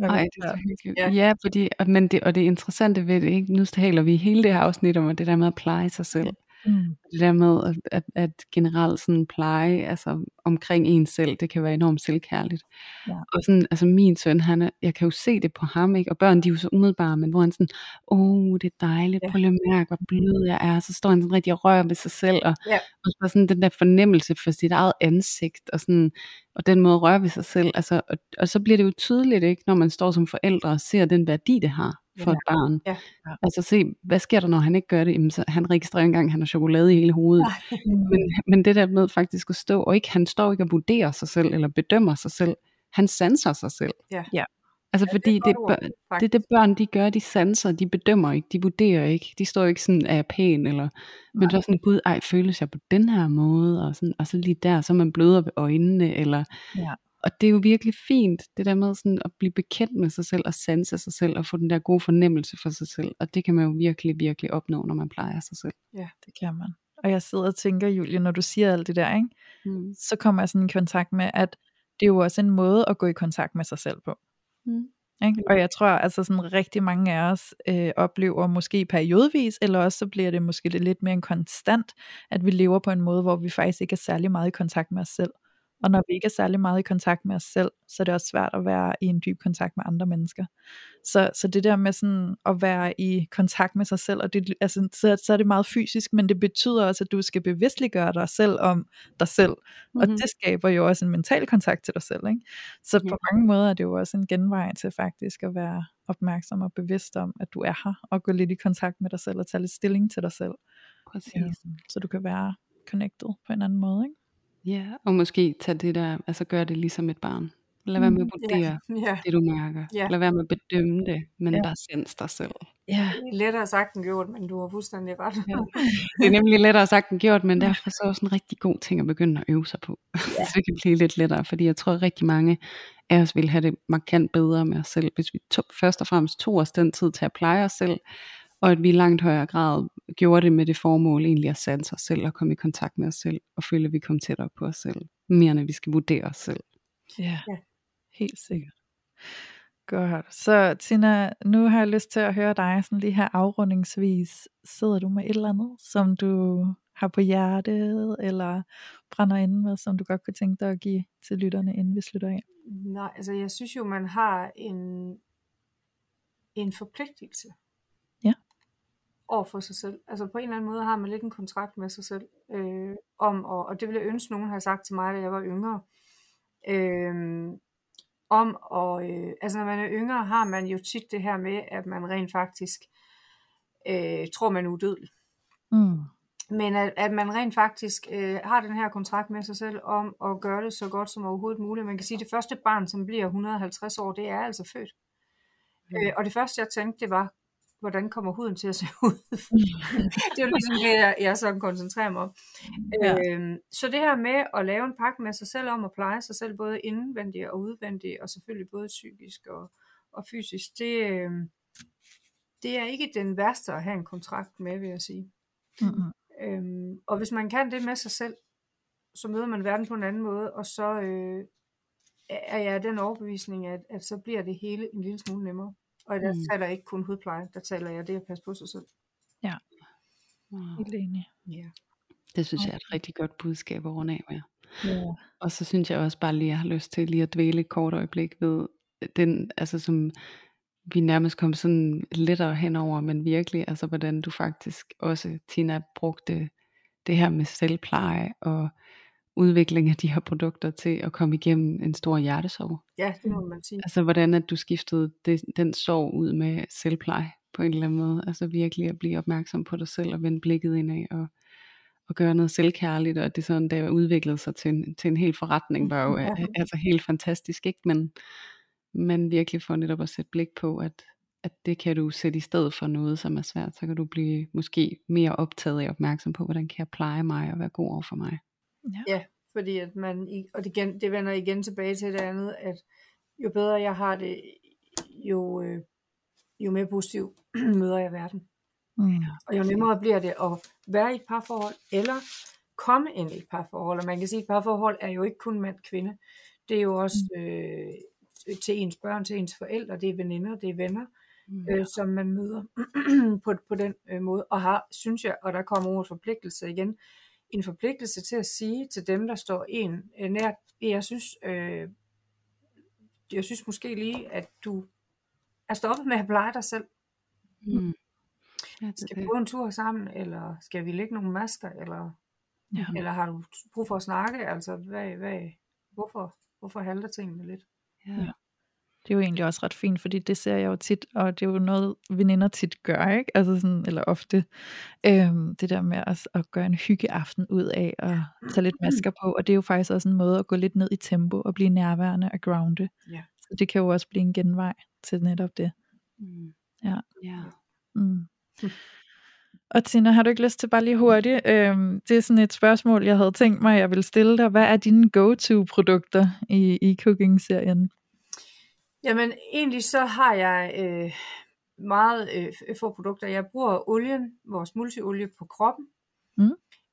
Ja. Ej, det er så hyggeligt. Ja. ja, fordi, men det, og det interessante ved det, ikke? nu taler vi hele det her afsnit om det der med at pleje sig selv. Mm. Det der med at, at, at generelt sådan pleje altså omkring en selv, det kan være enormt selvkærligt. Ja. Og sådan, altså min søn, han er, jeg kan jo se det på ham, ikke? og børn de er jo så umiddelbare, men hvor han sådan, åh oh, det er dejligt, ja. prøv lige at mærke, hvor blød jeg er, så står han sådan rigtig og rører ved sig selv, og, ja. og så sådan den der fornemmelse for sit eget ansigt, og sådan, og den måde at røre ved sig selv, altså, og, og så bliver det jo tydeligt, ikke, når man står som forældre og ser den værdi, det har for ja. et barn. Ja. Ja. Altså se, hvad sker der, når han ikke gør det? Jamen, så han registrerer engang, at han har chokolade i hele hovedet. Ja. men, men det der med faktisk at stå, og ikke, han står ikke og vurderer sig selv, eller bedømmer sig selv. Han sanser sig selv. Ja. ja. Altså ja, fordi det, det, børn, det, det børn de gør, de sanser, de bedømmer ikke, de vurderer ikke, de står ikke sådan, er pæn, eller, men det er sådan, gud, ej, føles jeg på den her måde, og, sådan, og så lige der, så er man bløder ved øjnene, eller, ja. Og det er jo virkelig fint, det der med sådan at blive bekendt med sig selv, og sanse sig selv, og få den der gode fornemmelse for sig selv. Og det kan man jo virkelig, virkelig opnå, når man plejer sig selv. Ja, det kan man. Og jeg sidder og tænker, Julie, når du siger alt det der, ikke? Mm. så kommer jeg sådan i kontakt med, at det er jo også en måde at gå i kontakt med sig selv på. Mm. Ikke? Og jeg tror, altså sådan rigtig mange af os øh, oplever måske periodvis, eller også så bliver det måske lidt mere en konstant, at vi lever på en måde, hvor vi faktisk ikke er særlig meget i kontakt med os selv. Og når vi ikke er særlig meget i kontakt med os selv, så er det også svært at være i en dyb kontakt med andre mennesker. Så, så det der med sådan at være i kontakt med sig selv, og det, altså, så, så er det meget fysisk, men det betyder også, at du skal bevidstliggøre dig selv om dig selv. Mm-hmm. Og det skaber jo også en mental kontakt til dig selv. Ikke? Så på mange måder er det jo også en genvej til faktisk at være opmærksom og bevidst om, at du er her, og gå lidt i kontakt med dig selv, og tage lidt stilling til dig selv. Præcis. Ja, så du kan være connected på en anden måde. Ikke? Ja, og måske tage det der, altså gøre det ligesom et barn. Lad være med at Mhm. vurdere Ja, det, du mærker. Ja. Lad være med at bedømme det, men Ja. bare sens dig selv. Ja. det er lettere sagt end gjort, men du har fuldstændig ret. Ja. Det er nemlig lettere sagt end gjort, men derfor så også en rigtig god ting at begynde at øve sig på. Ja. så det kan blive lidt lettere, fordi jeg tror at rigtig mange af os vil have det markant bedre med os selv, hvis vi tog, først og fremmest tog os den tid til at pleje os selv, og at vi i langt højere grad gjorde det med det formål egentlig at sanse os selv og komme i kontakt med os selv, og føle, at vi kom tættere på os selv, mere end at vi skal vurdere os selv. Ja, Ja. helt sikkert. Godt. Så Tina, nu har jeg lyst til at høre dig sådan lige her afrundingsvis. Sidder du med et eller andet, som du har på hjertet, eller brænder inde med, som du godt kunne tænke dig at give til lytterne, inden vi slutter af? Nej, altså jeg synes jo, man har en, en forpligtelse. Over for sig selv. Altså på en eller anden måde har man lidt en kontrakt med sig selv øh, om, og, og det ville jeg ønske, nogen havde sagt til mig, da jeg var yngre. Øh, om, og øh, altså når man er yngre, har man jo tit det her med, at man rent faktisk øh, tror, man er udødelig. Mm. Men at, at man rent faktisk øh, har den her kontrakt med sig selv om at gøre det så godt som overhovedet muligt. Man kan sige, at det første barn, som bliver 150 år, det er altså født. Mm. Øh, og det første, jeg tænkte, det var, hvordan kommer huden til at se ud? det er jo ligesom det, jeg, jeg sådan koncentrerer mig om. Ja. Øhm, så det her med at lave en pakke med sig selv om at pleje sig selv, både indvendigt og udvendigt, og selvfølgelig både psykisk og, og fysisk, det, øhm, det er ikke den værste at have en kontrakt med, vil jeg sige. Mm-mm. Øhm, og hvis man kan det med sig selv, så møder man verden på en anden måde, og så øh, er jeg den overbevisning, at, at så bliver det hele en lille smule nemmere. Og der Mm. taler ikke kun hudpleje, der taler jeg det at passe på sig selv. Wow. Helt enig. Ja. Det synes jeg er et rigtig godt budskab at runde af med. Ja. Og så synes jeg også bare lige, jeg har lyst til lige at dvæle et kort øjeblik ved den, altså som vi nærmest kom sådan lettere henover, men virkelig, altså hvordan du faktisk også, Tina, brugte det her med selvpleje og udvikling af de her produkter til at komme igennem en stor hjertesorg. ja, det må man sige. Altså hvordan at du skiftede det, den sorg ud med selvpleje på en eller anden måde. Altså virkelig at blive opmærksom på dig selv og vende blikket indad og, og gøre noget selvkærligt. Og det sådan, der udviklede sig til en, til en hel forretning, var jo øh, altså helt fantastisk. ikke Men, men virkelig for netop at sætte blik på, at, at det kan du sætte i stedet for noget, som er svært. Så kan du blive måske mere optaget af opmærksom på, hvordan kan jeg pleje mig og være god over for mig. Ja, fordi at man, og det, igen, det vender igen tilbage til det andet, at jo bedre jeg har det, jo, øh, jo mere positiv møder jeg verden. Mm. Og jo nemmere bliver det at være i et parforhold, eller komme ind i et parforhold. Og man kan sige, at et parforhold er jo ikke kun mand-kvinde. Det er jo også øh, til ens børn, til ens forældre, det er veninder, det er venner, Mm. øh, som man møder på, på den øh, måde. Og har, synes jeg, og der kommer ordet forpligtelse igen, en forpligtelse til at sige til dem, der står en øh, nært, jeg synes, øh, jeg synes måske lige, at du er stoppet med at pleje dig selv. Mm. Ja, det, Skal vi gå en tur sammen, eller skal vi lægge nogle masker, eller, Ja. eller har du brug for at snakke? Altså, hvad, hvad, hvorfor, hvorfor halter tingene lidt? Ja. Det er jo egentlig også ret fint, fordi det ser jeg jo tit, og det er jo noget, veninder tit gør, ikke? Altså sådan, eller ofte, øhm, det der med at, at gøre en hyggeaften ud af, og tage lidt masker på, og det er jo faktisk også en måde at gå lidt ned i tempo, og blive nærværende og grounde. Ja. Så det kan jo også blive en genvej til netop det. Mm. Ja. ja. Mm. Og Tina, har du ikke lyst til bare lige hurtigt, øhm, det er sådan et spørgsmål, jeg havde tænkt mig, jeg ville stille dig. Hvad er dine go-to-produkter i, i cooking-serien? Jamen, egentlig så har jeg øh, meget øh, få produkter. Jeg bruger olien, vores multiolie på kroppen, Mm.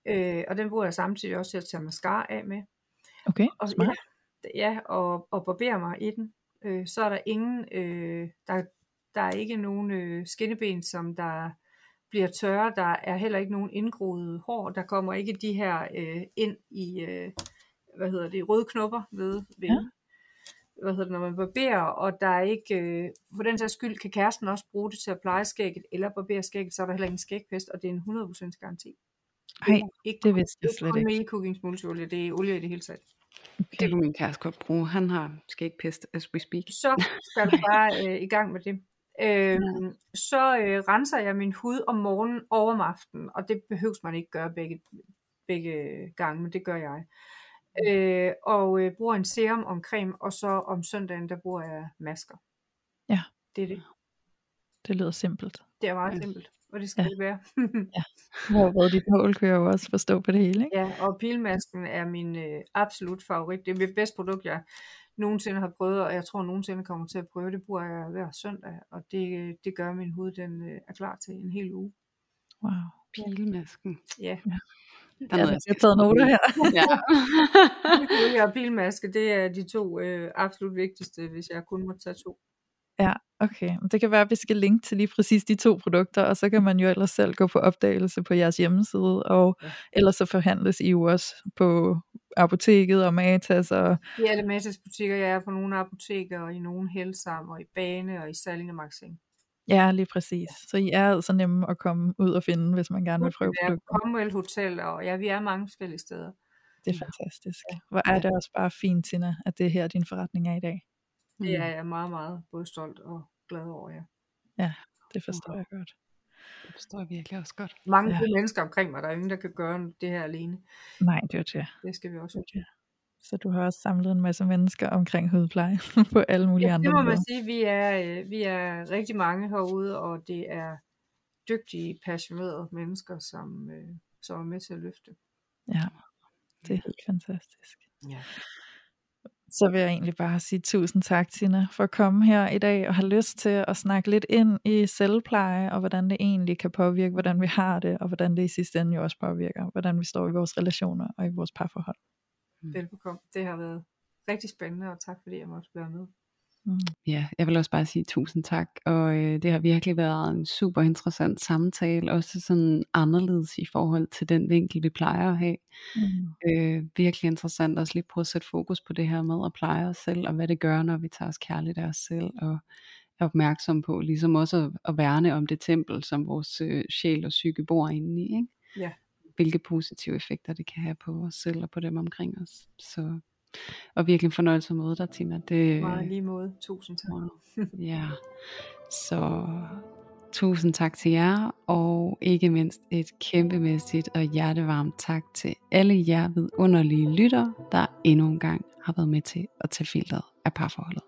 øh, og den bruger jeg samtidig også til at tage mascara af med. Okay, Og, smart. ja, ja, og, og barbere mig i den. Øh, så er der ingen, øh, der, der er ikke nogen øh, skinneben, som der bliver tørre. Der er heller ikke nogen indgroede hår. Der kommer ikke de her øh, ind i, øh, hvad hedder det, røde knopper ved, ved Ja. Hvad hedder det, når man barberer, og der er ikke, øh, for den sags skyld kan kæresten også bruge det til at pleje skægget, eller barbere skægget, så er der heller ingen skægpest, og det er en 100% garanti. Ej, ikke det kun- vidste jeg ikke slet kun ikke. med e-cookings multiolie, det er olie i det hele taget. Det kunne min kæreste godt bruge. Han har skægpest, as we speak. så skal du bare øh, i gang med det. Øhm, så øh, renser jeg min hud om morgenen og om aftenen, og det behøves man ikke gøre begge, begge gange, men det gør jeg. Øh, og øh, bruger en serum om creme, og så om søndagen, der bruger jeg masker. Ja. Det er det. Det lyder simpelt. Det er meget Ja. simpelt, og det skal Ja. det være. Hvor været dit mål, kan jeg jo også forstå på det hele, ikke? ja, og pilmasken er min øh, absolut favorit. Det er mit bedste produkt, jeg nogensinde har prøvet, og jeg tror nogensinde kommer til at prøve. Det bruger jeg hver søndag, og det, det gør, min hud den, øh, er klar til en hel uge. Wow. Pilmasken. Ja, Der er Ja, noget, jeg har taget noter her. Ja. Olie og pilmaske, det er de to øh, absolut vigtigste, hvis jeg kun må tage to. Ja, okay. Det kan være, at vi skal linke til lige præcis de to produkter, og så kan man jo ellers selv gå på opdagelse på jeres hjemmeside, og Ja. ellers så forhandles I jo også på apoteket og Matas og I alle Matas butikker, jeg er på nogle apoteker, og i nogle helsam, og i Bane, og i Sallinge Magasin. Ja, lige præcis. Så I er altså nemme at komme ud og finde, hvis man gerne vil prøve Det er produkter. Comwell Hotel, og ja, vi er mange forskellige steder. Det er fantastisk. Hvor er det også bare fint, Tina, at det er her, din forretning er i dag. Det er jeg meget, meget både stolt og glad over, ja. Det forstår jeg godt. Det forstår jeg virkelig også godt. Mange Ja. ja. mennesker omkring mig, der er ingen, der kan gøre det her alene. Nej, det er jo det. Det skal vi også. det, er det. Så du har også samlet en masse mennesker omkring hudpleje på alle mulige Ja, andre det må man sige. Vi er, øh, vi er rigtig mange herude, og det er dygtige, passionerede mennesker, som, øh, som er med til at løfte. Ja, det er helt fantastisk. Ja. Så vil jeg egentlig bare sige tusind tak, Tina, for at komme her i dag og have lyst til at snakke lidt ind i selvpleje, og hvordan det egentlig kan påvirke, hvordan vi har det, og hvordan det i sidste ende jo også påvirker, hvordan vi står i vores relationer og i vores parforhold. Velbekomme. Det har været rigtig spændende, og tak fordi jeg måtte være med. Mm. Ja, jeg vil også bare sige tusind tak, og øh, det har virkelig været en super interessant samtale, også sådan anderledes i forhold til den vinkel, vi plejer at have. Mm. Øh, virkelig interessant også lige prøve at sætte fokus på det her med at pleje os selv, og hvad det gør, når vi tager os kærligt af os selv, og er opmærksom på ligesom også at, at værne om det tempel, som vores øh, sjæl og psyke bor inde i, ikke? Ja. Hvilke positive effekter det kan have på os selv og på dem omkring os. Så, og virkelig en fornøjelse at møde dig, Tina. Det, Meget lige måde. Tusind tak. Ja, så tusind tak til jer, og ikke mindst et kæmpemæssigt og hjertevarmt tak til alle jer vidunderlige lytter, der endnu en gang har været med til at tage filteret af parforholdet.